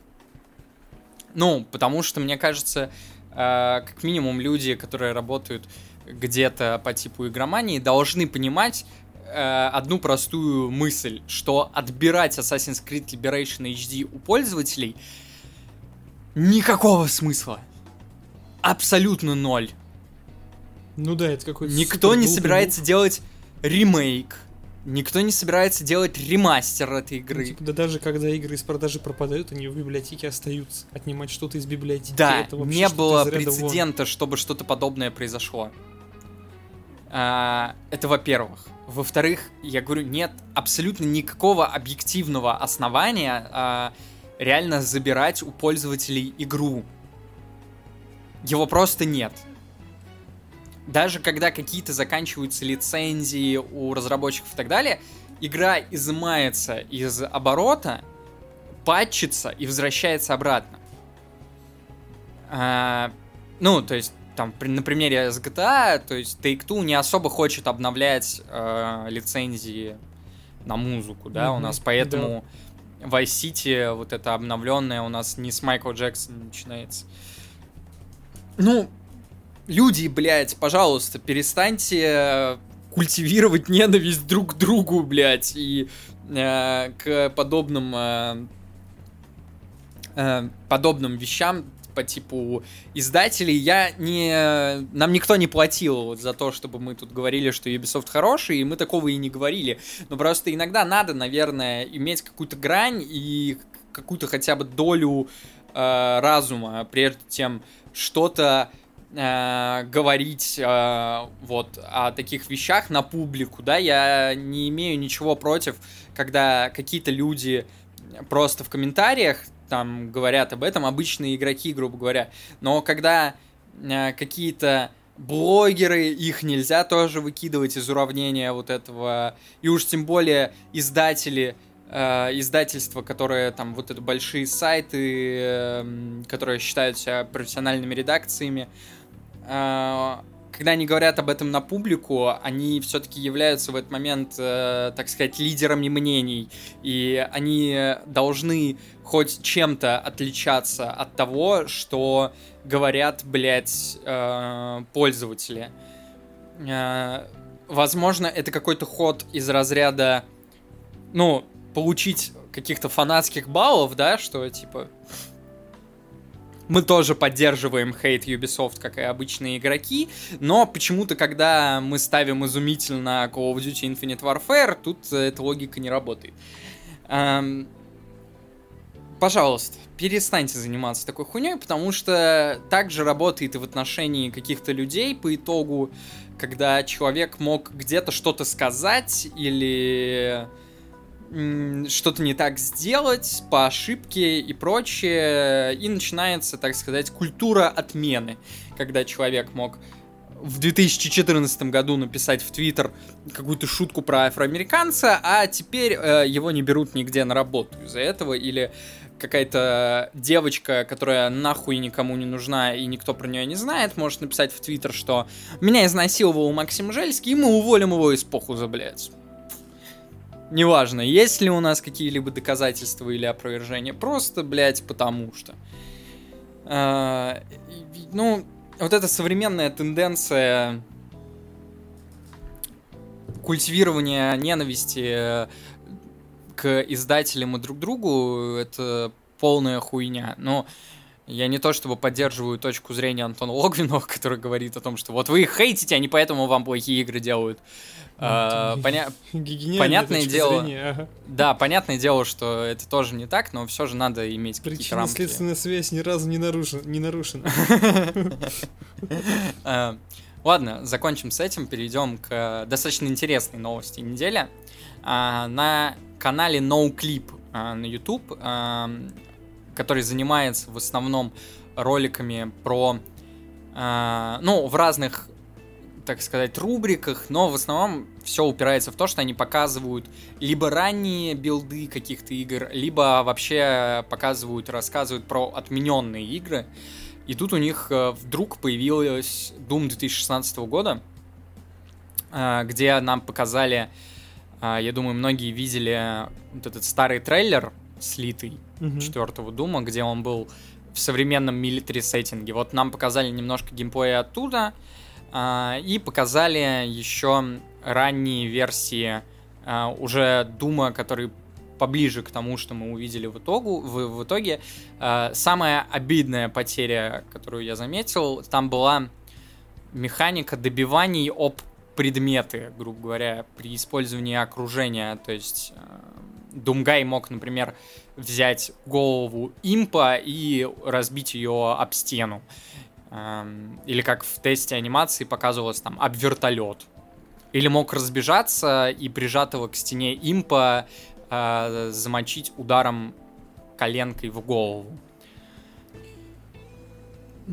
Ну, потому что, мне кажется, э, как минимум люди, которые работают где-то по типу игромании, должны понимать э, одну простую мысль, что отбирать Assassin's Creed Liberation HD у пользователей никакого смысла. Абсолютно ноль. Ну да, это какой-то Никто не собирается делать ремейк. Никто не собирается делать ремастер этой Ну, игры. типа, да даже когда игры из продажи пропадают, они в библиотеке остаются. Отнимать что-то из библиотеки. Да, это вообще не было ряда вон. прецедента, чтобы что-то подобное произошло. А, это во-первых. Во-вторых, я говорю, нет абсолютно никакого объективного основания а, реально забирать у пользователей игру. Его просто нет. Даже когда какие-то заканчиваются лицензии у разработчиков и так далее, игра изымается из оборота, патчится и возвращается обратно. А, ну, то есть, там, при- на примере с GTA, то есть Take-Two не особо хочет обновлять э, лицензии на музыку, да, у Мгм, нас поэтому Vice City, вот это обновленное, у нас не с Майкла Джексона начинается. Ну, люди, блядь, пожалуйста, перестаньте культивировать ненависть друг к другу, блядь, и э, к подобным э, э, подобным вещам по типу издателей. Я не нам никто не платил вот за то чтобы мы тут говорили что Ubisoft хороший и мы такого и не говорили. Но просто иногда надо наверное иметь какую-то грань и какую-то хотя бы долю э, разума прежде чем что-то э, говорить э, вот о таких вещах на публику да я не имею ничего против когда какие-то люди просто в комментариях там говорят об этом, обычные игроки, грубо говоря. Но когда э, какие-то блогеры, их нельзя тоже выкидывать из уравнения вот этого, и уж тем более издатели, э, издательства, которые там вот это большие сайты, э, которые считают себя профессиональными редакциями, э, когда они говорят об этом на публику, они все-таки являются в этот момент, э, так сказать, лидерами мнений, и они должны хоть чем-то отличаться от того, что говорят, блядь, э, пользователи. Э, возможно, это какой-то ход из разряда, ну, получить каких-то фанатских баллов, да, что типа мы тоже поддерживаем хейт Ubisoft, как и обычные игроки, но почему-то, когда мы ставим изумительно Call of Duty Infinite Warfare, тут эта логика не работает. Эм, пожалуйста, перестаньте заниматься такой хуйней, потому что так же работает и в отношении каких-то людей по итогу, когда человек мог где-то что-то сказать или что-то не так сделать по ошибке и прочее, и начинается, так сказать, культура отмены, когда человек мог в 2014 году написать в Твиттер какую-то шутку про афроамериканца, а теперь э, его не берут нигде на работу из-за этого, или какая-то девочка, которая нахуй никому не нужна и никто про нее не знает, может написать в Твиттер, что меня изнасиловал Максим Жельский, и мы уволим его из похуза, блядь. Неважно, есть ли у нас какие-либо доказательства или опровержения, просто, блядь, потому что. А, ну, вот эта современная тенденция культивирования ненависти э, к издателям и друг другу, это полная хуйня. Но я не то чтобы поддерживаю точку зрения Антона Логвинова, который говорит о том, что вот вы их хейтите, они поэтому вам плохие игры делают. А, Ну, поня- Гениальная Понятное дело. зрения, ага. Да, понятное дело, что это тоже не так, но все же надо иметь какие-то рамки. Причинно-следственная связь ни разу не нарушена. Не нарушена. Э, Ладно, закончим с этим, перейдем к э, достаточно интересной новости недели. А, На канале NoClip а, на YouTube, а, который занимается в основном роликами про, а, ну, в разных, так сказать, рубриках, но в основном все упирается в то, что они показывают либо ранние билды каких-то игр, либо вообще показывают, рассказывают про отмененные игры. И тут у них э, вдруг появилась Doom 2016 года, э, где нам показали А, я думаю, многие видели вот этот старый трейлер, слитый, Мгм. четвертого Дума, где он был в современном милитари сеттинге. Вот нам показали немножко геймплея оттуда, а, и показали еще ранние версии а, уже Дума, который поближе к тому, что мы увидели в, итогу, в, в итоге. А, самая обидная потеря, которую я заметил, там была механика добиваний об предметы, грубо говоря, при использовании окружения. То есть э, Думгай мог, например, взять голову импа и разбить ее об стену. Эм, Или как в тесте анимации показывалось там об вертолет. Или мог разбежаться и прижатого к стене импа э, замочить ударом коленкой в голову.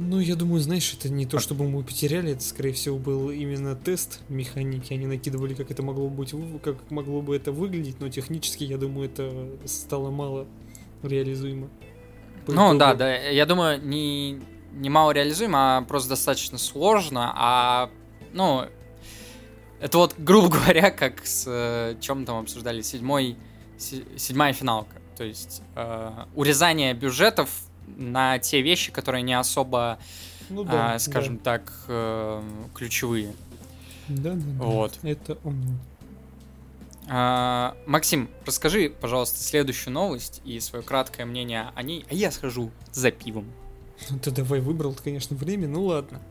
Ну, я думаю, знаешь, это не то, чтобы мы потеряли, это, скорее всего, был именно тест механики. Они накидывали, как это могло быть, как могло бы это выглядеть, но технически, я думаю, это стало мало реализуемо. По Ну итогу- да, да, я думаю, не, не мало реализуемо, а просто достаточно сложно, а, ну, это вот, грубо говоря, как с э, чем там обсуждали, седьмой, се- седьмая финалка, то есть э, урезание бюджетов на те вещи, которые не особо, Ну а, да, скажем так, э, ключевые. Да, да, да, да. Вот. Это он. А, Максим, расскажи, пожалуйста, следующую новость и свое краткое мнение о ней, а я схожу за пивом. Ну ты давай выбрал, конечно, время, ну ладно.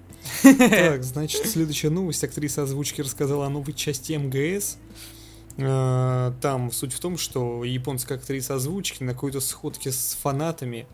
Так, значит, следующая новость. Актриса озвучки рассказала о новой части МГС. Э, Там суть в том, что японская актриса озвучки на какой-то сходке с фанатами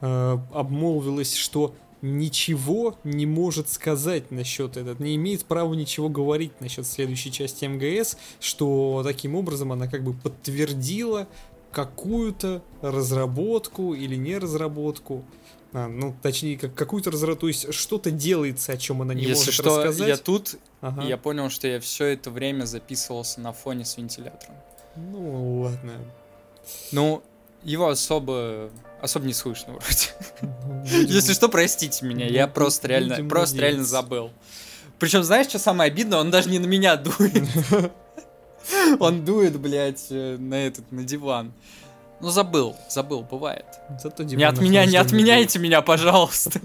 э, обмолвилась, что ничего не может сказать насчет этого, не имеет права ничего говорить насчет следующей части МГС, что таким образом она как бы подтвердила какую-то разработку или не разработку. А, ну, точнее, как какую-то разработку, то есть что-то делается, о чем она не Если может что, рассказать. я тут, Ага. я понял, что я все это время записывался на фоне с вентилятором. Ну, ладно. Ну, его особо, особо не слышно вроде. Ну, будем- Если что, простите меня, я Будем- просто реально, будем просто реально надеяться. забыл. Причем, знаешь, что самое обидное? Он даже не на меня дует. Он дует, блядь, э, на этот, на диван. Ну, забыл, забыл, бывает. Зато Не от меня, не отменяйте меня, пожалуйста.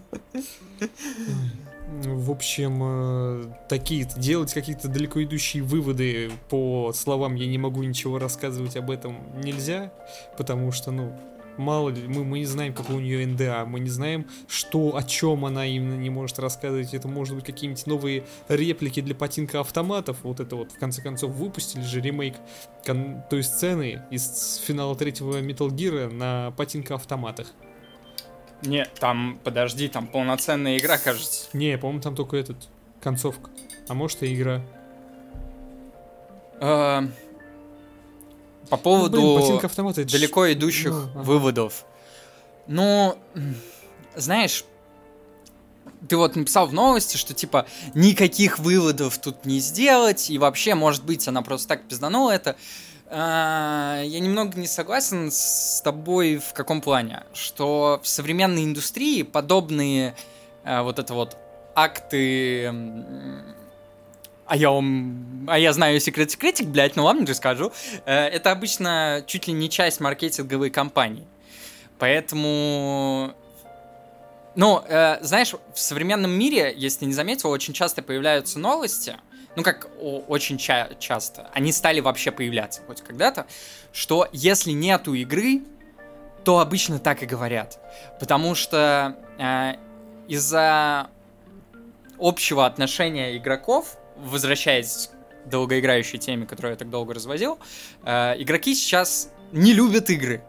В общем, э, такие делать какие-то далеко идущие выводы по словам я не могу ничего рассказывать об этом нельзя, потому что, ну, мало ли, мы, мы не знаем, какой у нее НДА, мы не знаем, что, о чем она именно не может рассказывать. Это может быть какие-нибудь новые реплики для потинка автоматов. Вот это вот, в конце концов, выпустили же ремейк кон- той сцены из финала третьего Metal Gear на потинка автоматах. Нет, там, подожди, там полноценная игра, кажется. Не, по-моему, там только этот, концовка. А может и игра. Э, По Ну, поводу... блин, это ж- далеко идущих Ну, ага. выводов. Ну, знаешь, ты вот написал в новости, что типа никаких выводов тут не сделать, и вообще, может быть, она просто так пизданула это. А, Я немного не согласен с тобой в каком плане, что в современной индустрии подобные а, вот это вот акты а я вам... А я знаю секрет секретик, блядь, ну ладно, же скажу. Э, Это обычно чуть ли не часть маркетинговой кампании. Поэтому... Ну, э, знаешь, в современном мире, если не заметил, очень часто появляются новости, ну как очень ча- часто, они стали вообще появляться хоть когда-то, что если нету игры, то обычно так и говорят. Потому что э, из-за общего отношения игроков, возвращаясь к долгоиграющей теме, которую я так долго развозил, э, игроки сейчас не любят игры.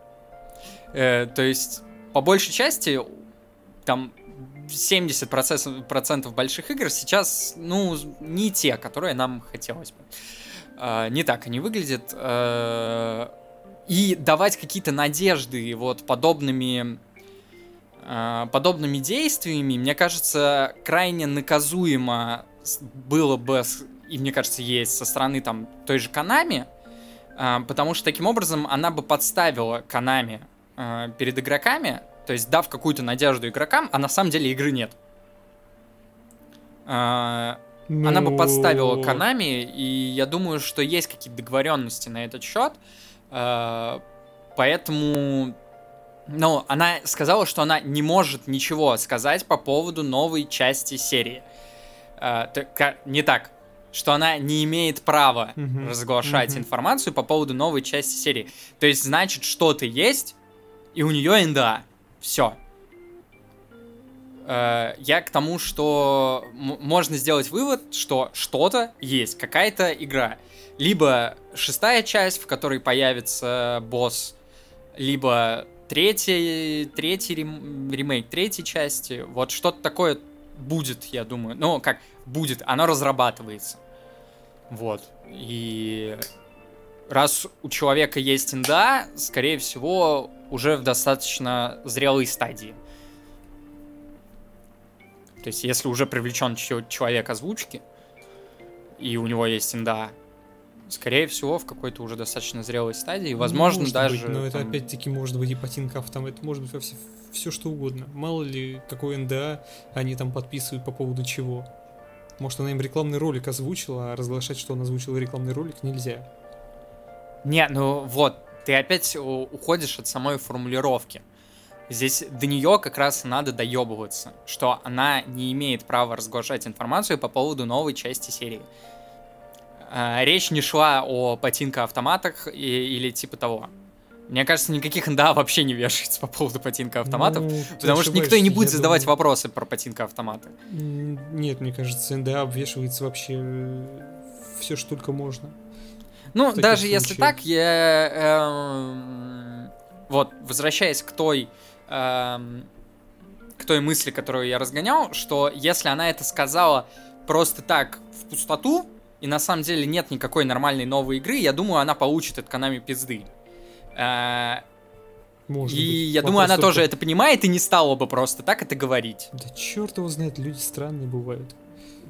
Э, то есть, по большей части, там 70% процентов больших игр сейчас, ну, не те, которые нам хотелось бы. Э, не так они выглядят. Э, и давать какие-то надежды вот подобными э, подобными действиями, мне кажется, крайне наказуемо было бы, и мне кажется, есть со стороны там той же Канами, потому что таким образом она бы подставила Канами перед игроками, то есть дав какую-то надежду игрокам, а на самом деле игры нет. Ну, Она бы подставила Канами, и я думаю, что есть какие-то договоренности на этот счет. Э, Поэтому, ну, она сказала, что она не может ничего сказать по поводу новой части серии. Ка- Не так, что она не имеет права Мгм, разглашать мгм. информацию по поводу новой части серии. То есть, значит, что-то есть, и у нее НДА. Все. Я к тому, что можно сделать вывод, что что-то есть, какая-то игра. Либо шестая часть, в которой появится босс, либо третий, третий рем- ремейк третьей части. Вот что-то такое будет, я думаю. Ну, как будет, оно разрабатывается. Вот. И раз у человека есть инда, скорее всего, уже в достаточно зрелой стадии. То есть, если уже привлечен человек озвучки, и у него есть инда, скорее всего, в какой-то уже достаточно зрелой стадии, возможно, Может даже... быть, но это там, опять-таки может быть и патинка автомат, это может быть все, все что угодно. Мало ли, какой НДА они там подписывают по поводу чего. Может, она им рекламный ролик озвучила, а разглашать, что он озвучил рекламный ролик, нельзя. Не, ну вот, ты опять уходишь от самой формулировки. Здесь до нее как раз надо доебываться, что она не имеет права разглашать информацию по поводу новой части серии. А, Речь не шла о ботинка-автоматах и- или типа того. Мне кажется, никаких НДА вообще не вешается по поводу ботинка-автоматов, Ну, ты потому что никто и не будет задавать думаю. вопросы про ботинка-автоматы. М, Нет, мне кажется, НДА обвешивается вообще все, что только можно. Ну, даже если так, я... эм, вот, возвращаясь к той... эм, к той мысли, которую я разгонял, что если она это сказала просто так в пустоту, и на самом деле нет никакой нормальной новой игры, я думаю, она получит от Канами пизды. Э, Может и быть. я думаю, она Вопрос тоже только- это понимает и не стала бы просто так это говорить. Да черт его знает, люди странные бывают.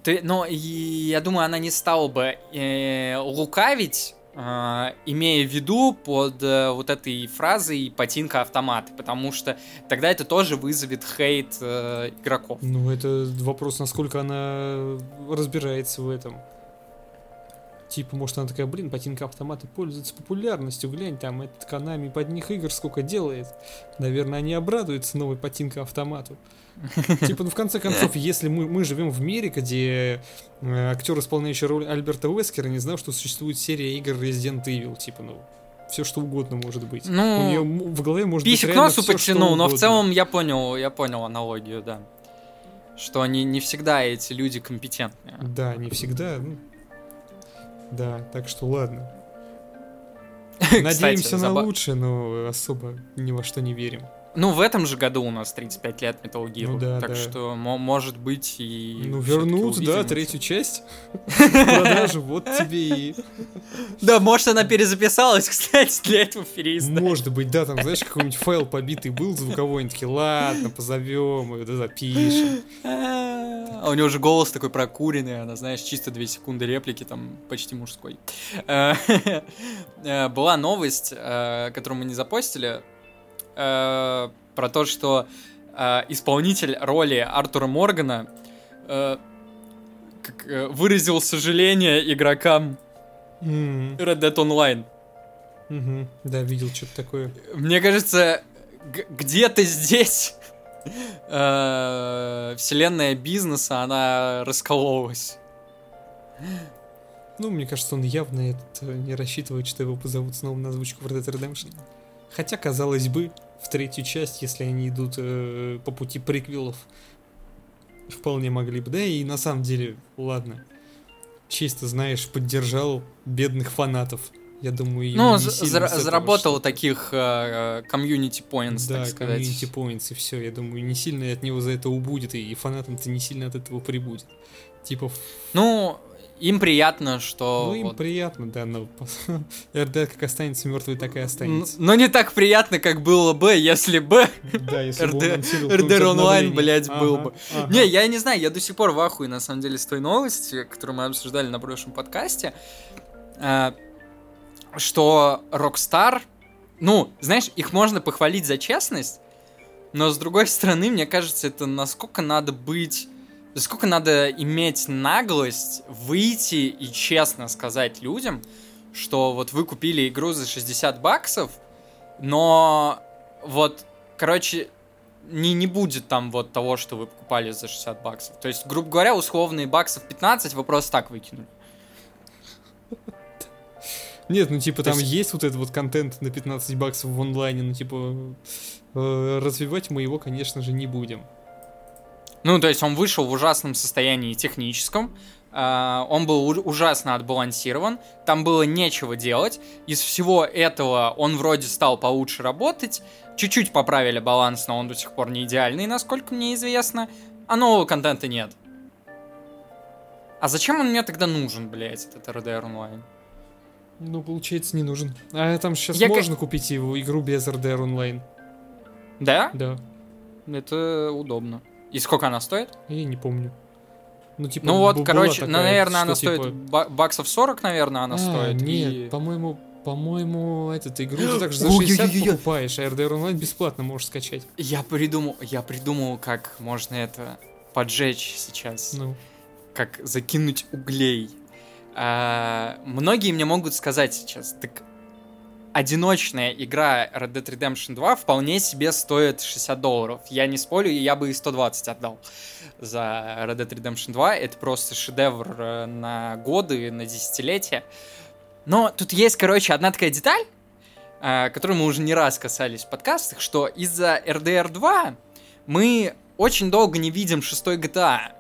Ты, но и я думаю, она не стала бы э, лукавить, имея в виду под э, вот этой фразой «ботинка автомат», потому что тогда это тоже вызовет хейт э, игроков. Ну, это вопрос, насколько она разбирается в этом. Типа, может, она такая, блин, ботинка автоматы пользуются популярностью, глянь, там этот Канами под них игр сколько делает. Наверное, они обрадуются новой ботинка автомату. Типа, ну, в конце концов, если мы, мы живем в мире, где э, актер, исполняющий роль Альберта Уэскера, не знал, что существует серия игр Resident Evil, типа, ну, все что угодно может быть. Ну, У нее в голове может быть реально носу подтянул, но в целом я понял, я понял аналогию, да. Что они не всегда эти люди компетентные. Да, не всегда. ну. Да, так что ладно. Кстати, Надеемся на заба- лучшее, но особо ни во что не верим. Ну, в этом же году у нас 35 лет Metal Gear, Ну да, так да. что, мо- может быть, и... Ну, вернут, да, третью часть. Продажу, вот тебе и... Да, может, она перезаписалась, кстати, для этого переизда. Может быть, да, там, знаешь, какой-нибудь файл побитый был звуковой, они такие, ладно, позовем ее, да, запишем. А у него уже голос такой прокуренный, она, знаешь, чисто 2 секунды реплики, там, почти мужской. Э, э, Была новость, э, которую мы не запостили, э, про то, что э, исполнитель роли Артура Моргана э, как, э, выразил сожаление игрокам М, Red Dead Online. мгм. Да, видел что-то такое. Мне кажется, где-то здесь э, вселенная бизнеса, она раскололась. Ну, мне кажется, он явно этот, э, не рассчитывает, что его позовут снова на озвучку в Red Dead Redemption. Хотя, казалось бы, в третью часть, если они идут э, по пути приквелов, вполне могли бы. Да и на самом деле, ладно. Чисто, знаешь, поддержал бедных фанатов. Я думаю, Ну, не за- сильно зара- с этого заработал что-то. таких э, комьюнити points, Да, так сказать. комьюнити points и все. Я думаю, не сильно от него за это убудет, и фанатам-то не сильно от этого прибудет. Типа, Ну, им приятно, что... ну им вот- приятно, да, но РД как останется мертвой, так и останется. Но не так приятно, как было бы, если бы... Да, если бы какое-нибудь онлайн, блядь, был бы. Не, я не знаю, я до сих пор в ахуе, на самом деле, с той новости, которую мы обсуждали на прошлом подкасте, э, что Rockstar, ну, знаешь, их можно похвалить за честность, но с другой стороны, мне кажется, это насколько надо быть сколько надо иметь наглость выйти и честно сказать людям, что вот вы купили игру за 60 баксов, но вот, короче, не, не будет там вот того, что вы покупали за 60 баксов. То есть, грубо говоря, условные баксов 15 вы просто так выкинули. Нет, ну типа То там есть- есть вот этот вот контент на 15 баксов в онлайне, ну типа э, развивать мы его, конечно же, не будем. Ну, то есть он вышел в ужасном состоянии техническом, а, он был ужасно отбалансирован, там было нечего делать. Из всего этого он вроде стал получше работать, чуть-чуть поправили баланс, но он до сих пор не идеальный, насколько мне известно, а нового контента нет. А зачем он мне тогда нужен, блядь, этот RDR Online? Ну, получается, не нужен. А там сейчас Я можно купить его игру без RDR онлайн. Да? Да. Это удобно. И сколько она стоит? Я не помню. Ну, типа, ну вот, короче, такая, ну, наверное, она стоит типа, ба- баксов 40, наверное, она а, стоит. Нет, и- по-моему, по-моему, этот игру ты также за Ой, 60 ой, ой, ой. покупаешь, а RDR онлайн бесплатно можешь скачать. Я придумал, я придумал, как можно это поджечь сейчас, Ну, как закинуть углей. А, многие мне могут сказать сейчас, так одиночная игра Red Dead Redemption 2 вполне себе стоит 60 долларов. Я не спорю, я бы и 120 отдал за Red Dead Redemption 2. Это просто шедевр э, на годы, на десятилетия. Но тут есть, короче, одна такая деталь, э, которую мы уже не раз касались в подкастах, что из-за RDR 2 мы очень долго не видим шестой GTA.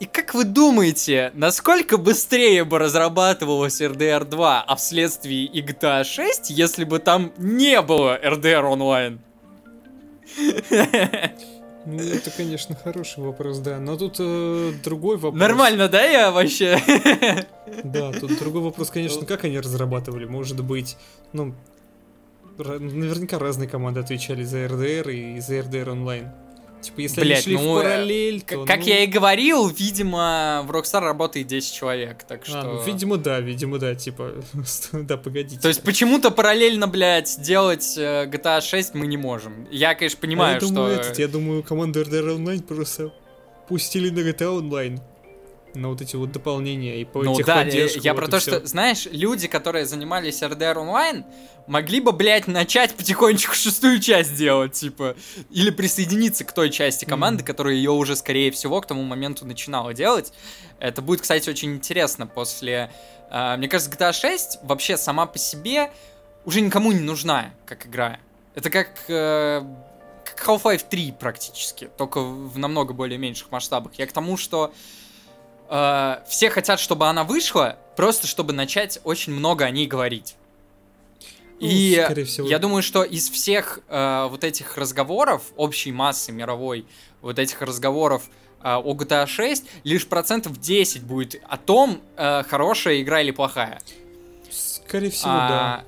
И как вы думаете, насколько быстрее бы разрабатывалась RDR 2, а вследствие и GTA 6, если бы там не было RDR онлайн? ну, это, конечно, хороший вопрос, да. Но тут э, другой вопрос. Нормально, да, я вообще? Да, тут другой вопрос, конечно, как они разрабатывали. Может быть, ну, наверняка разные команды отвечали за RDR и за RDR онлайн. Типа, если Блядь, они шли ну, в э, параллель, то... Как как ну, я и говорил, видимо, в Rockstar работает 10 человек, так что... А, ну, видимо, да, видимо, да, типа, да, погодите. То есть почему-то параллельно, блядь, делать э, GTA 6 мы не можем. Я, конечно, А понимаю, я думаю, что... этот, я думаю, команду RDR онлайн просто пустили на GTA онлайн. На вот эти вот дополнения и по Ну да, я, техподдержку, я вот про то, что, знаешь, люди, которые занимались RDR онлайн, могли бы, блядь, начать потихонечку шестую часть делать, типа, или присоединиться к той части команды, Мгм. которая ее уже, скорее всего, к тому моменту начинала делать. Это будет, кстати, очень интересно после... э, мне кажется, GTA 6 вообще сама по себе уже никому не нужна, как игра. Это как... э, как Half-Life 3 практически, только в намного более меньших масштабах. Я к тому, что э, все хотят, чтобы она вышла, просто чтобы начать очень много о ней говорить. Ну, И всего, я думаю, что из всех э, вот этих разговоров, общей массы мировой, вот этих разговоров э, о GTA 6, лишь процентов 10 будет о том, э, хорошая игра или плохая. скорее всего, да. А,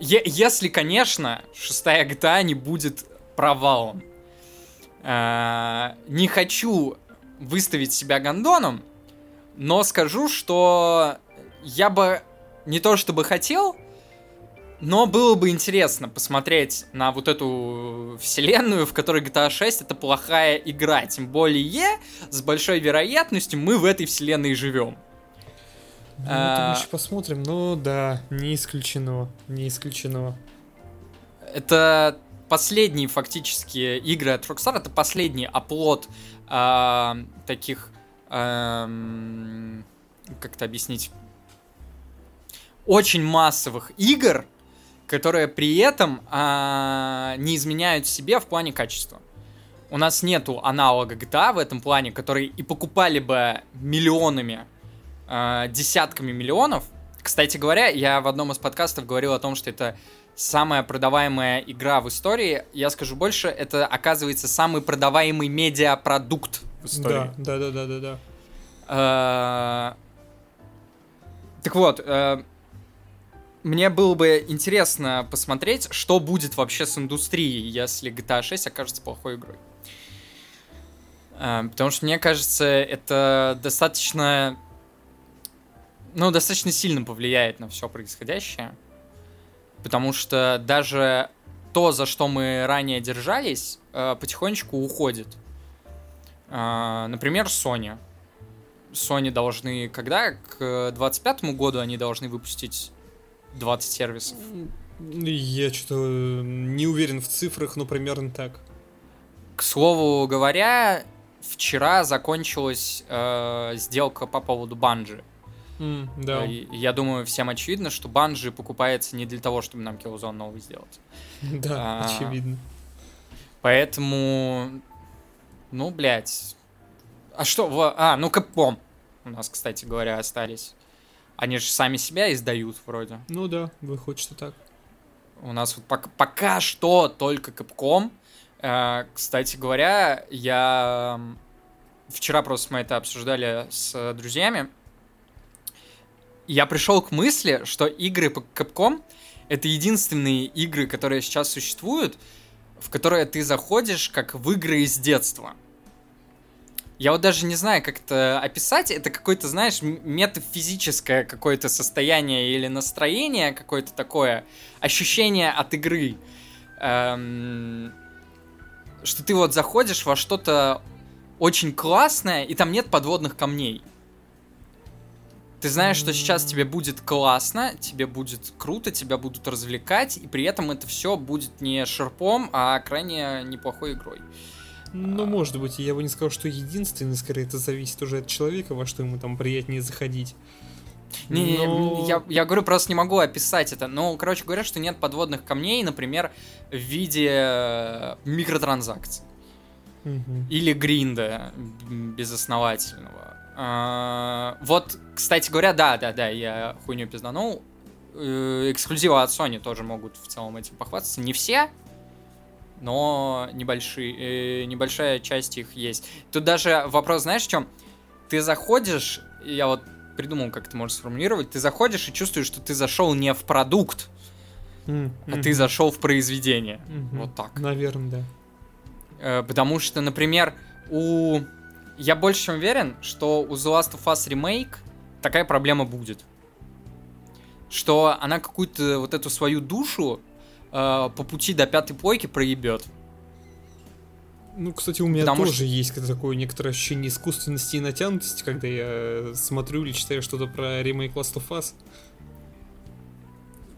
е- если, конечно, шестая GTA не будет провалом. А, не хочу выставить себя гондоном, но скажу, что я бы не то чтобы хотел, но было бы интересно посмотреть на вот эту вселенную, в которой GTA 6 это плохая игра. Тем более, с большой вероятностью мы в этой вселенной живем. Ну, а- это мы еще посмотрим, но да, не исключено, не исключено. Это последние фактически игры от Rockstar, это последний оплот а, таких, ам, как это объяснить, очень массовых игр, которые при этом а, не изменяют себе в плане качества. У нас нету аналога GTA в этом плане, которые и покупали бы миллионами, а, десятками миллионов. Кстати говоря, я в одном из подкастов говорил о том, что это самая продаваемая игра в истории. Я скажу больше, это оказывается самый продаваемый медиапродукт в истории. Да, да, да, да, да, да. Э, Так вот, э, мне было бы интересно посмотреть, что будет вообще с индустрией, если GTA 6 окажется плохой игрой. Э, Потому что мне кажется, это достаточно, ну, достаточно сильно повлияет на все происходящее. Потому что даже то, за что мы ранее держались, э, потихонечку уходит. А, например, Sony. Sony должны, когда? К 25 году они должны выпустить 20 сервисов. Я что-то не уверен в цифрах, но примерно так. К слову говоря, вчера закончилась э, сделка по поводу банжи. Mm, да. Я думаю, всем очевидно, что банжи покупается не для того, чтобы нам Killzone новый сделать. Да, А. очевидно. Поэтому, ну, блядь. А что, в... а, ну, Capcom у нас, кстати говоря, остались. Они же сами себя издают вроде. Ну да, выходит, что так. У нас вот пока, пока что только Capcom. Э, кстати говоря, я вчера просто мы это обсуждали с друзьями. Я пришел к мысли, что игры по Capcom это единственные игры, которые сейчас существуют, в которые ты заходишь как в игры из детства. Я вот даже не знаю, как это описать. Это какое-то, знаешь, метафизическое какое-то состояние или настроение какое-то такое, ощущение от игры. Эм, что ты вот заходишь во что-то очень классное, и там нет подводных камней. Ты знаешь, что сейчас тебе будет классно, тебе будет круто, тебя будут развлекать, и при этом это все будет не шерпом, а крайне неплохой игрой. Ну, может быть, я бы не сказал, что единственный, скорее, это зависит уже от человека, во что ему там приятнее заходить. Не, Но- я, я говорю, просто не могу описать это. Ну, короче говоря, что нет подводных камней, например, в виде э, микротранзакций. Или гринда безосновательного. А, Вот, кстати говоря, да, да, да, я хуйню пизданул. Э, Эксклюзивы от Sony тоже могут в целом этим похвастаться. Не все, но небольшие, э, небольшая часть их есть. Тут даже вопрос, знаешь, в чем? Ты заходишь, я вот придумал, как ты можешь сформулировать, ты заходишь и чувствуешь, что ты зашел не в продукт, М, а ты зашел в произведение. Мгм. Вот так. Наверное, да. Э, Потому что, например, у... Я больше чем уверен, что у The Last of Us Remake такая проблема будет. Что она какую-то вот эту свою душу э, по пути до пятой плойки проебет. Ну, кстати, у меня Потому тоже есть такое некоторое ощущение искусственности и натянутости, когда я смотрю или читаю что-то про ремейк Last of Us.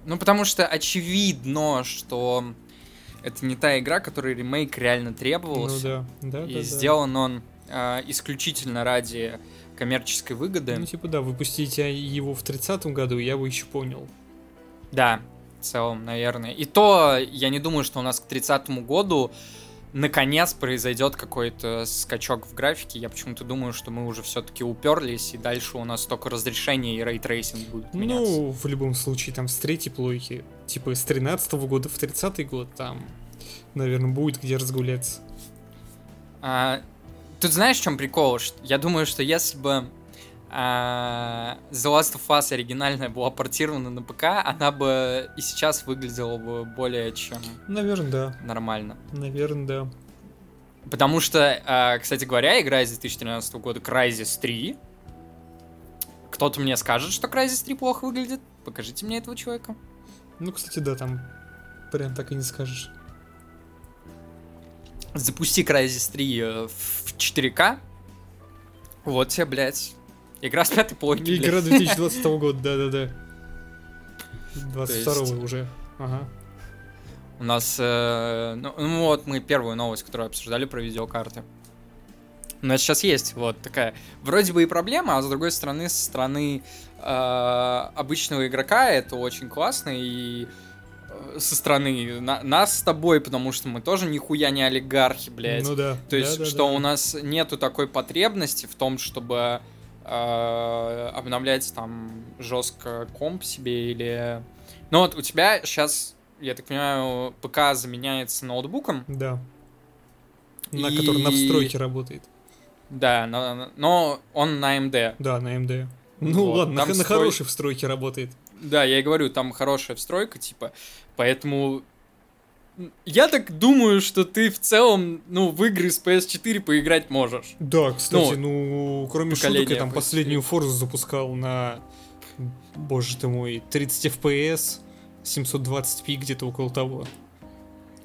Ну, потому что очевидно, что это не та игра, которой ремейк реально Ну требовался. да, да, и да, да. сделан он э, исключительно ради коммерческой выгоды. Ну, типа, да, выпустить его в 30-м году, я бы еще понял. Да, целом, наверное. И то я не думаю, что у нас к 30 году наконец произойдет какой-то скачок в графике. Я почему-то думаю, что мы уже все-таки уперлись, и дальше у нас только разрешение и ray tracing будет меняться. Ну, в любом случае, там с третьей плойки, типа с 13 года в 30-й год, там, наверное, будет где разгуляться. А, тут знаешь, в чем прикол? Я думаю, что если бы The Last of Us оригинальная была портирована на ПК, она бы и сейчас выглядела бы более чем Наверное, да. нормально. Наверное, да. Потому что, а, кстати говоря, игра из 2013 года Crysis 3. Кто-то мне скажет, что Crysis 3 плохо выглядит. Покажите мне этого человека. Ну, кстати, да, там прям так и не скажешь. Запусти Crysis 3 э, в 4К. Вот тебе, блядь. Игра с пятой плойки. Игра 2020 года, да-да-да. 22 есть- уже. Ага. У нас, э, ну, ну вот мы первую новость, которую обсуждали про видеокарты. У нас сейчас есть вот такая, вроде бы и проблема, а с другой стороны, со стороны э, обычного игрока это очень классно и э, со стороны на- нас с тобой, потому что мы тоже нихуя не олигархи, блядь. Ну да. То есть, да, да, что да. у нас нету такой потребности в том, чтобы э, обновлять там жестко комп себе или... Ну вот у тебя сейчас, я так понимаю, ПК заменяется ноутбуком, Да. На И- который на встройке работает. да, но, но он на AMD. Да, на AMD. Ну Вот, ладно, там на, на строй- хорошей встройке работает. Да, я и говорю, там хорошая встройка, типа, поэтому... Я так думаю, что ты в целом, ну, в игры с PS4 поиграть можешь. Да, кстати, ну, кроме шуток, я там PS4. последнюю Forza запускал на, боже ты мой, 30 FPS, 720p, где-то около того.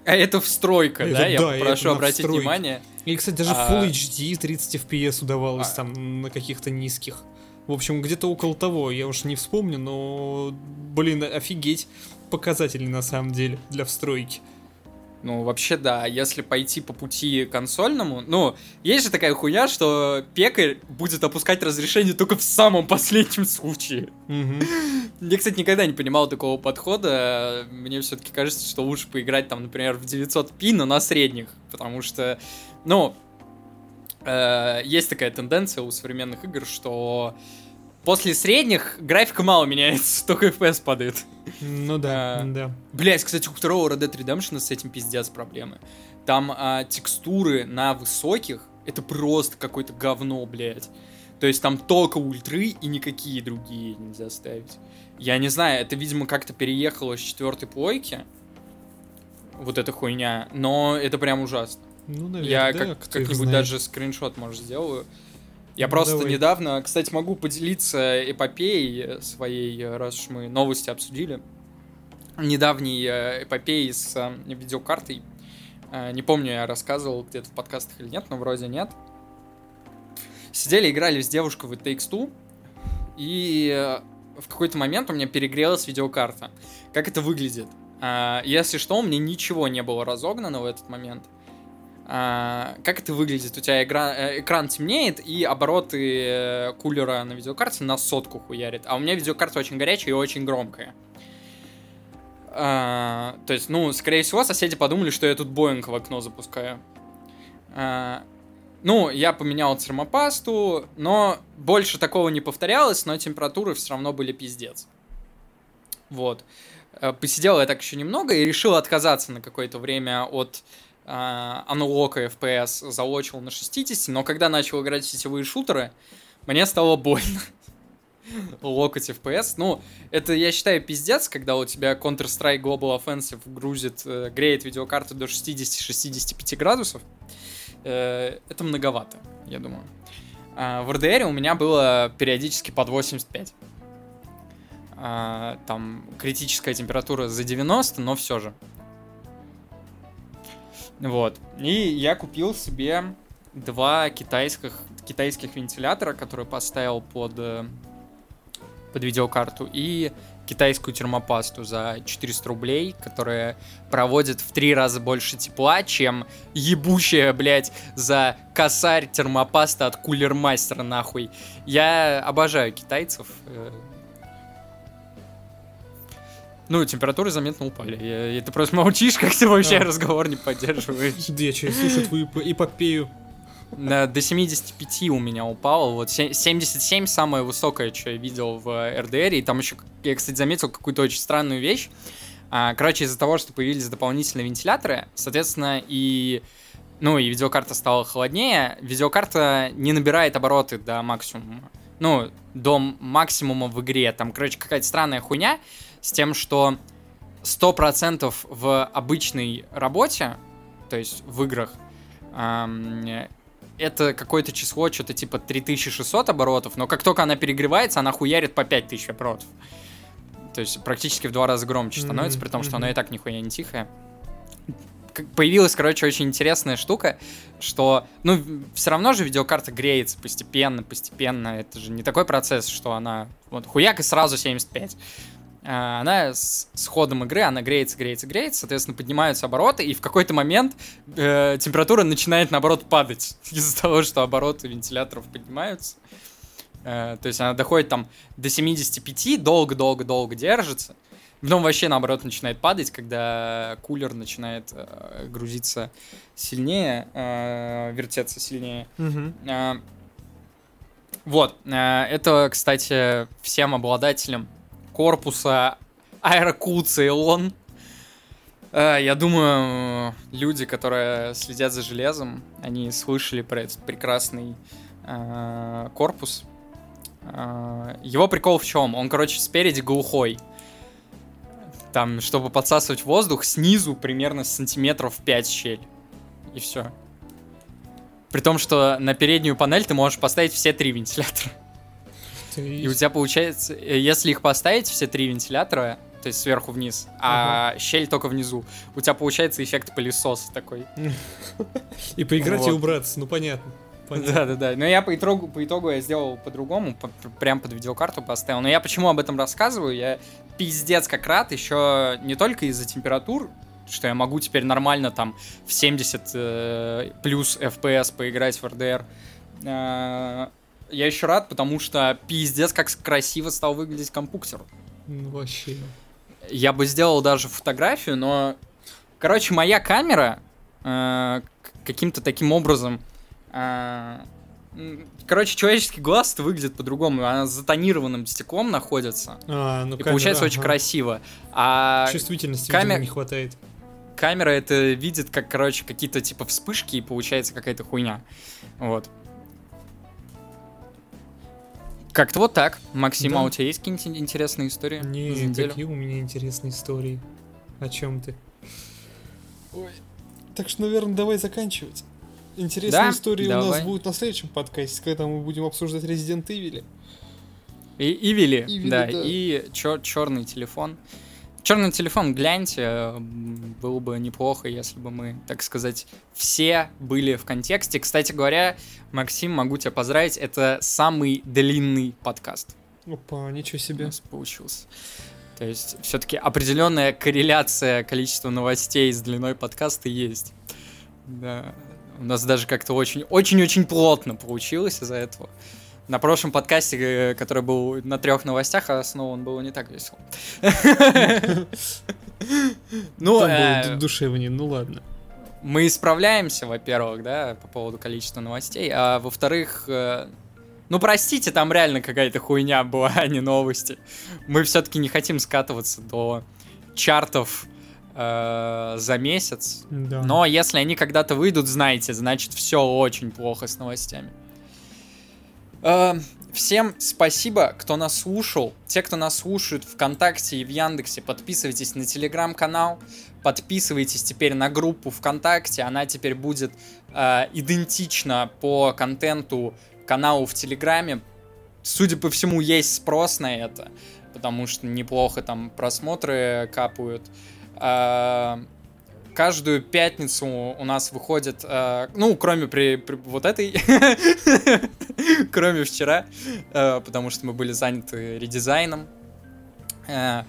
А это встройка, Это да? Я да, прошу обратить встройке. внимание. И, кстати, даже А- Full HD 30 FPS удавалось А. там на каких-то низких. В общем, где-то около того, я уж не вспомню, но, блин, офигеть. Показатели на самом деле для встройки. Ну, вообще, да, если пойти по пути консольному, ну, есть же такая хуйня, что пекарь будет опускать разрешение только в самом последнем случае. Мгм. Я, кстати, никогда не понимал такого подхода. Мне все-таки кажется, что лучше поиграть там, например, в 900p, но на средних. Потому что, ну, э, есть такая тенденция у современных игр, что после средних графика мало меняется, только FPS падает. Ну да, А. да. Блять, кстати, у второго Red Dead Redemption с этим пиздец проблемы. Там а, текстуры на высоких, это просто какое-то говно, блядь. То есть там только ультры и никакие другие нельзя ставить. Я не знаю, это, видимо, как-то переехало с четвертой плойки. Вот эта хуйня. Но это прям ужасно. Ну, наверное, Я да, как, как-нибудь даже скриншот, может, сделаю. Я Ну, просто давай. недавно, кстати, могу поделиться эпопеей своей, раз уж мы новости обсудили. Недавней э, эпопеей с э, видеокартой. Э, Не помню, я рассказывал где-то в подкастах или нет, но вроде нет. Сидели, играли с девушкой в It Takes Two, и в какой-то момент у меня перегрелась видеокарта. Как это выглядит? Если что, у меня ничего не было разогнано в этот момент. А, как это выглядит? У тебя игра- э, экран темнеет, и обороты э, кулера на видеокарте на сотку хуярит. А у меня видеокарта очень горячая и очень громкая. А, то есть, ну, скорее всего, соседи подумали, что я тут Боинг в окно запускаю. А, ну, я поменял термопасту, но больше такого не повторялось, но температуры все равно были пиздец. Вот. Э, Посидел я так еще немного и решил отказаться на какое-то время от аналога FPS, залочил на 60, но когда начал играть в сетевые шутеры, мне стало больно. Локоть FPS. Ну, это, я считаю, пиздец, когда у тебя Counter-Strike Global Offensive грузит, э, греет видеокарту до 60-65 градусов. Э, это многовато, я думаю. А в RDR у меня было периодически под 85. А, там критическая температура за 90, но все же. Вот. И я купил себе два китайских, китайских вентилятора, которые поставил под, э, под видеокарту, и китайскую термопасту за 400 рублей, которая проводит в три раза больше тепла, чем ебучая, блядь, за косарь термопаста от кулермастера, нахуй. Я обожаю китайцев. Э. Ну, температуры заметно упали. Я- И ты просто молчишь, как ты вообще А. разговор не поддерживаешь. Да я слушаю твою эп- эпопею. На- До 75 у меня упало. Вот се- 77 самое высокое, что я видел в RDR. И там еще, я, кстати, заметил какую-то очень странную вещь. А, Короче, из-за того, что появились дополнительные вентиляторы, соответственно, и ну и видеокарта стала холоднее, видеокарта не набирает обороты до максимума. Ну, до максимума в игре. Там, короче, какая-то странная хуйня с тем, что 100% в обычной работе, то есть в играх, это какое-то число, что-то типа 3600 оборотов, но как только она перегревается, она хуярит по 5000 оборотов. То есть практически в два раза громче становится, Мгм, при том, что она и так нихуя не тихая. Появилась, короче, очень интересная штука, что, ну, все равно же видеокарта греется постепенно, постепенно. Это же не такой процесс, что она, вот, хуяк и сразу 75. А, Она с, с ходом игры, она греется, греется, греется, соответственно, поднимаются обороты, и в какой-то момент э, температура начинает, наоборот, падать из-за того, что обороты вентиляторов поднимаются. Э, то есть она доходит там до 75, долго-долго-долго держится. Потом вообще, наоборот, начинает падать, когда кулер начинает э, грузиться сильнее, э, вертеться сильнее. А, Вот, а, это, кстати, всем обладателям корпуса Aerocool Ceylon. А, Я думаю, люди, которые следят за железом, они слышали про этот прекрасный а, корпус. А, Его прикол в чем? Он, короче, спереди глухой. Там, чтобы подсасывать воздух, снизу примерно сантиметров 5 щель. И все. При том, что на переднюю панель ты можешь поставить все три вентилятора. Ты- И у тебя получается, э, если их поставить, все три вентилятора, то есть сверху вниз, а щель только внизу. У тебя получается эффект пылесоса такой. И поиграть и убраться, ну понятно. Понятно. Да, да, да. Но я по итогу, по итогу я сделал по-другому, по- прям под видеокарту поставил. Но я почему об этом рассказываю? Я пиздец как рад еще не только из-за температур, что я могу теперь нормально там в 70 э, плюс FPS поиграть в RDR. Э, я еще рад, потому что пиздец как красиво стал выглядеть компьютер. Ну вообще. Я бы сделал даже фотографию, но... Короче, моя камера э, каким-то таким образом... э, короче, человеческий глаз выглядит по-другому. Она с затонированным стеклом находится. А, ну И получается очень ага. красиво. А Чувствительности, камер- не хватает. камера это видит как, короче, какие-то типа вспышки, и получается какая-то хуйня. Вот. Как-то вот так. Максим, Да. а у тебя есть какие-нибудь интересные истории? Не, какие у меня интересные истории. О чем ты? Ой. Так что, наверное, давай заканчивать. Интересные Да, истории у нас давай. будут на следующем подкасте, когда мы будем обсуждать Resident Evil. И Ивили, да, да. и черный телефон. Черный телефон, гляньте, было бы неплохо, если бы мы, так сказать, все были в контексте. Кстати говоря, Максим, могу тебя поздравить, это самый длинный подкаст Опа, ничего у себе. нас получился. То есть, все-таки определенная корреляция количества новостей с длиной подкаста есть. Да. У нас даже как-то очень, очень-очень плотно получилось из-за этого. На прошлом подкасте, э, который был на трех новостях, основан было не так весело. Ну, э, душевнее, ну ладно. мы исправляемся, во-первых, да, по поводу количества новостей, а во-вторых, э, ну простите, там реально какая-то хуйня была, а не новости. Мы все-таки не хотим скатываться до чартов э, за месяц. Да. Но если они когда-то выйдут, знаете, значит все очень плохо с новостями. Э, Всем спасибо, кто нас слушал. Те, кто нас слушают ВКонтакте и в Яндексе, подписывайтесь на телеграм-канал, подписывайтесь теперь на группу ВКонтакте. Она теперь будет э, идентична по контенту каналу в Телеграме. Судя по всему, есть спрос на это, потому что неплохо там просмотры капают. А, каждую пятницу у нас выходит, э, ну, кроме при, при вот этой, кроме вчера, э, потому что мы были заняты редизайном. Э,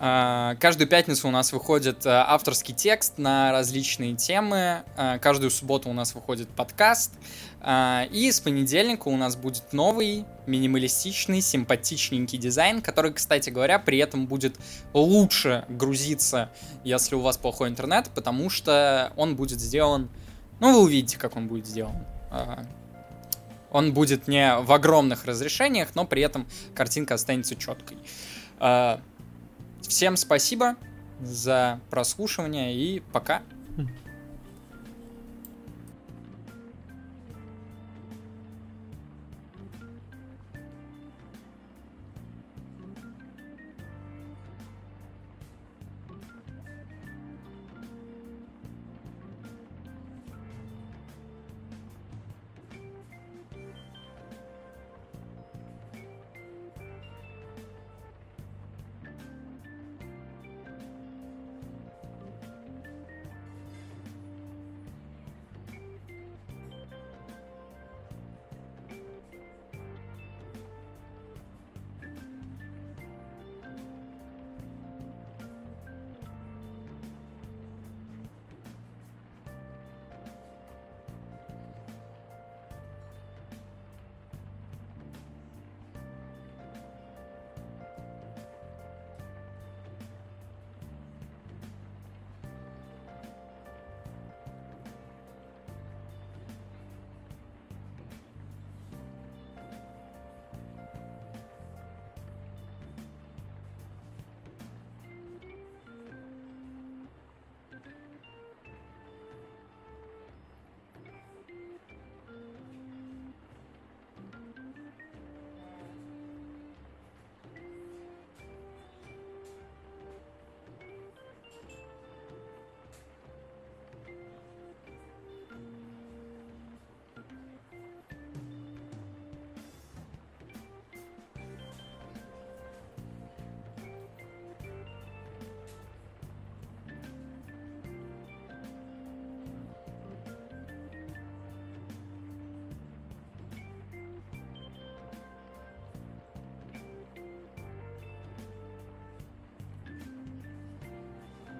Каждую пятницу у нас выходит э, авторский текст на различные темы. Э, Каждую субботу у нас выходит подкаст. Э, И с понедельника у нас будет новый, минималистичный, симпатичненький дизайн, который, кстати говоря, при этом будет лучше грузиться, если у вас плохой интернет, потому что он будет сделан... Ну, вы увидите, как он будет сделан. А, Он будет не в огромных разрешениях, но при этом картинка останется четкой. А, Всем спасибо за прослушивание и пока. М,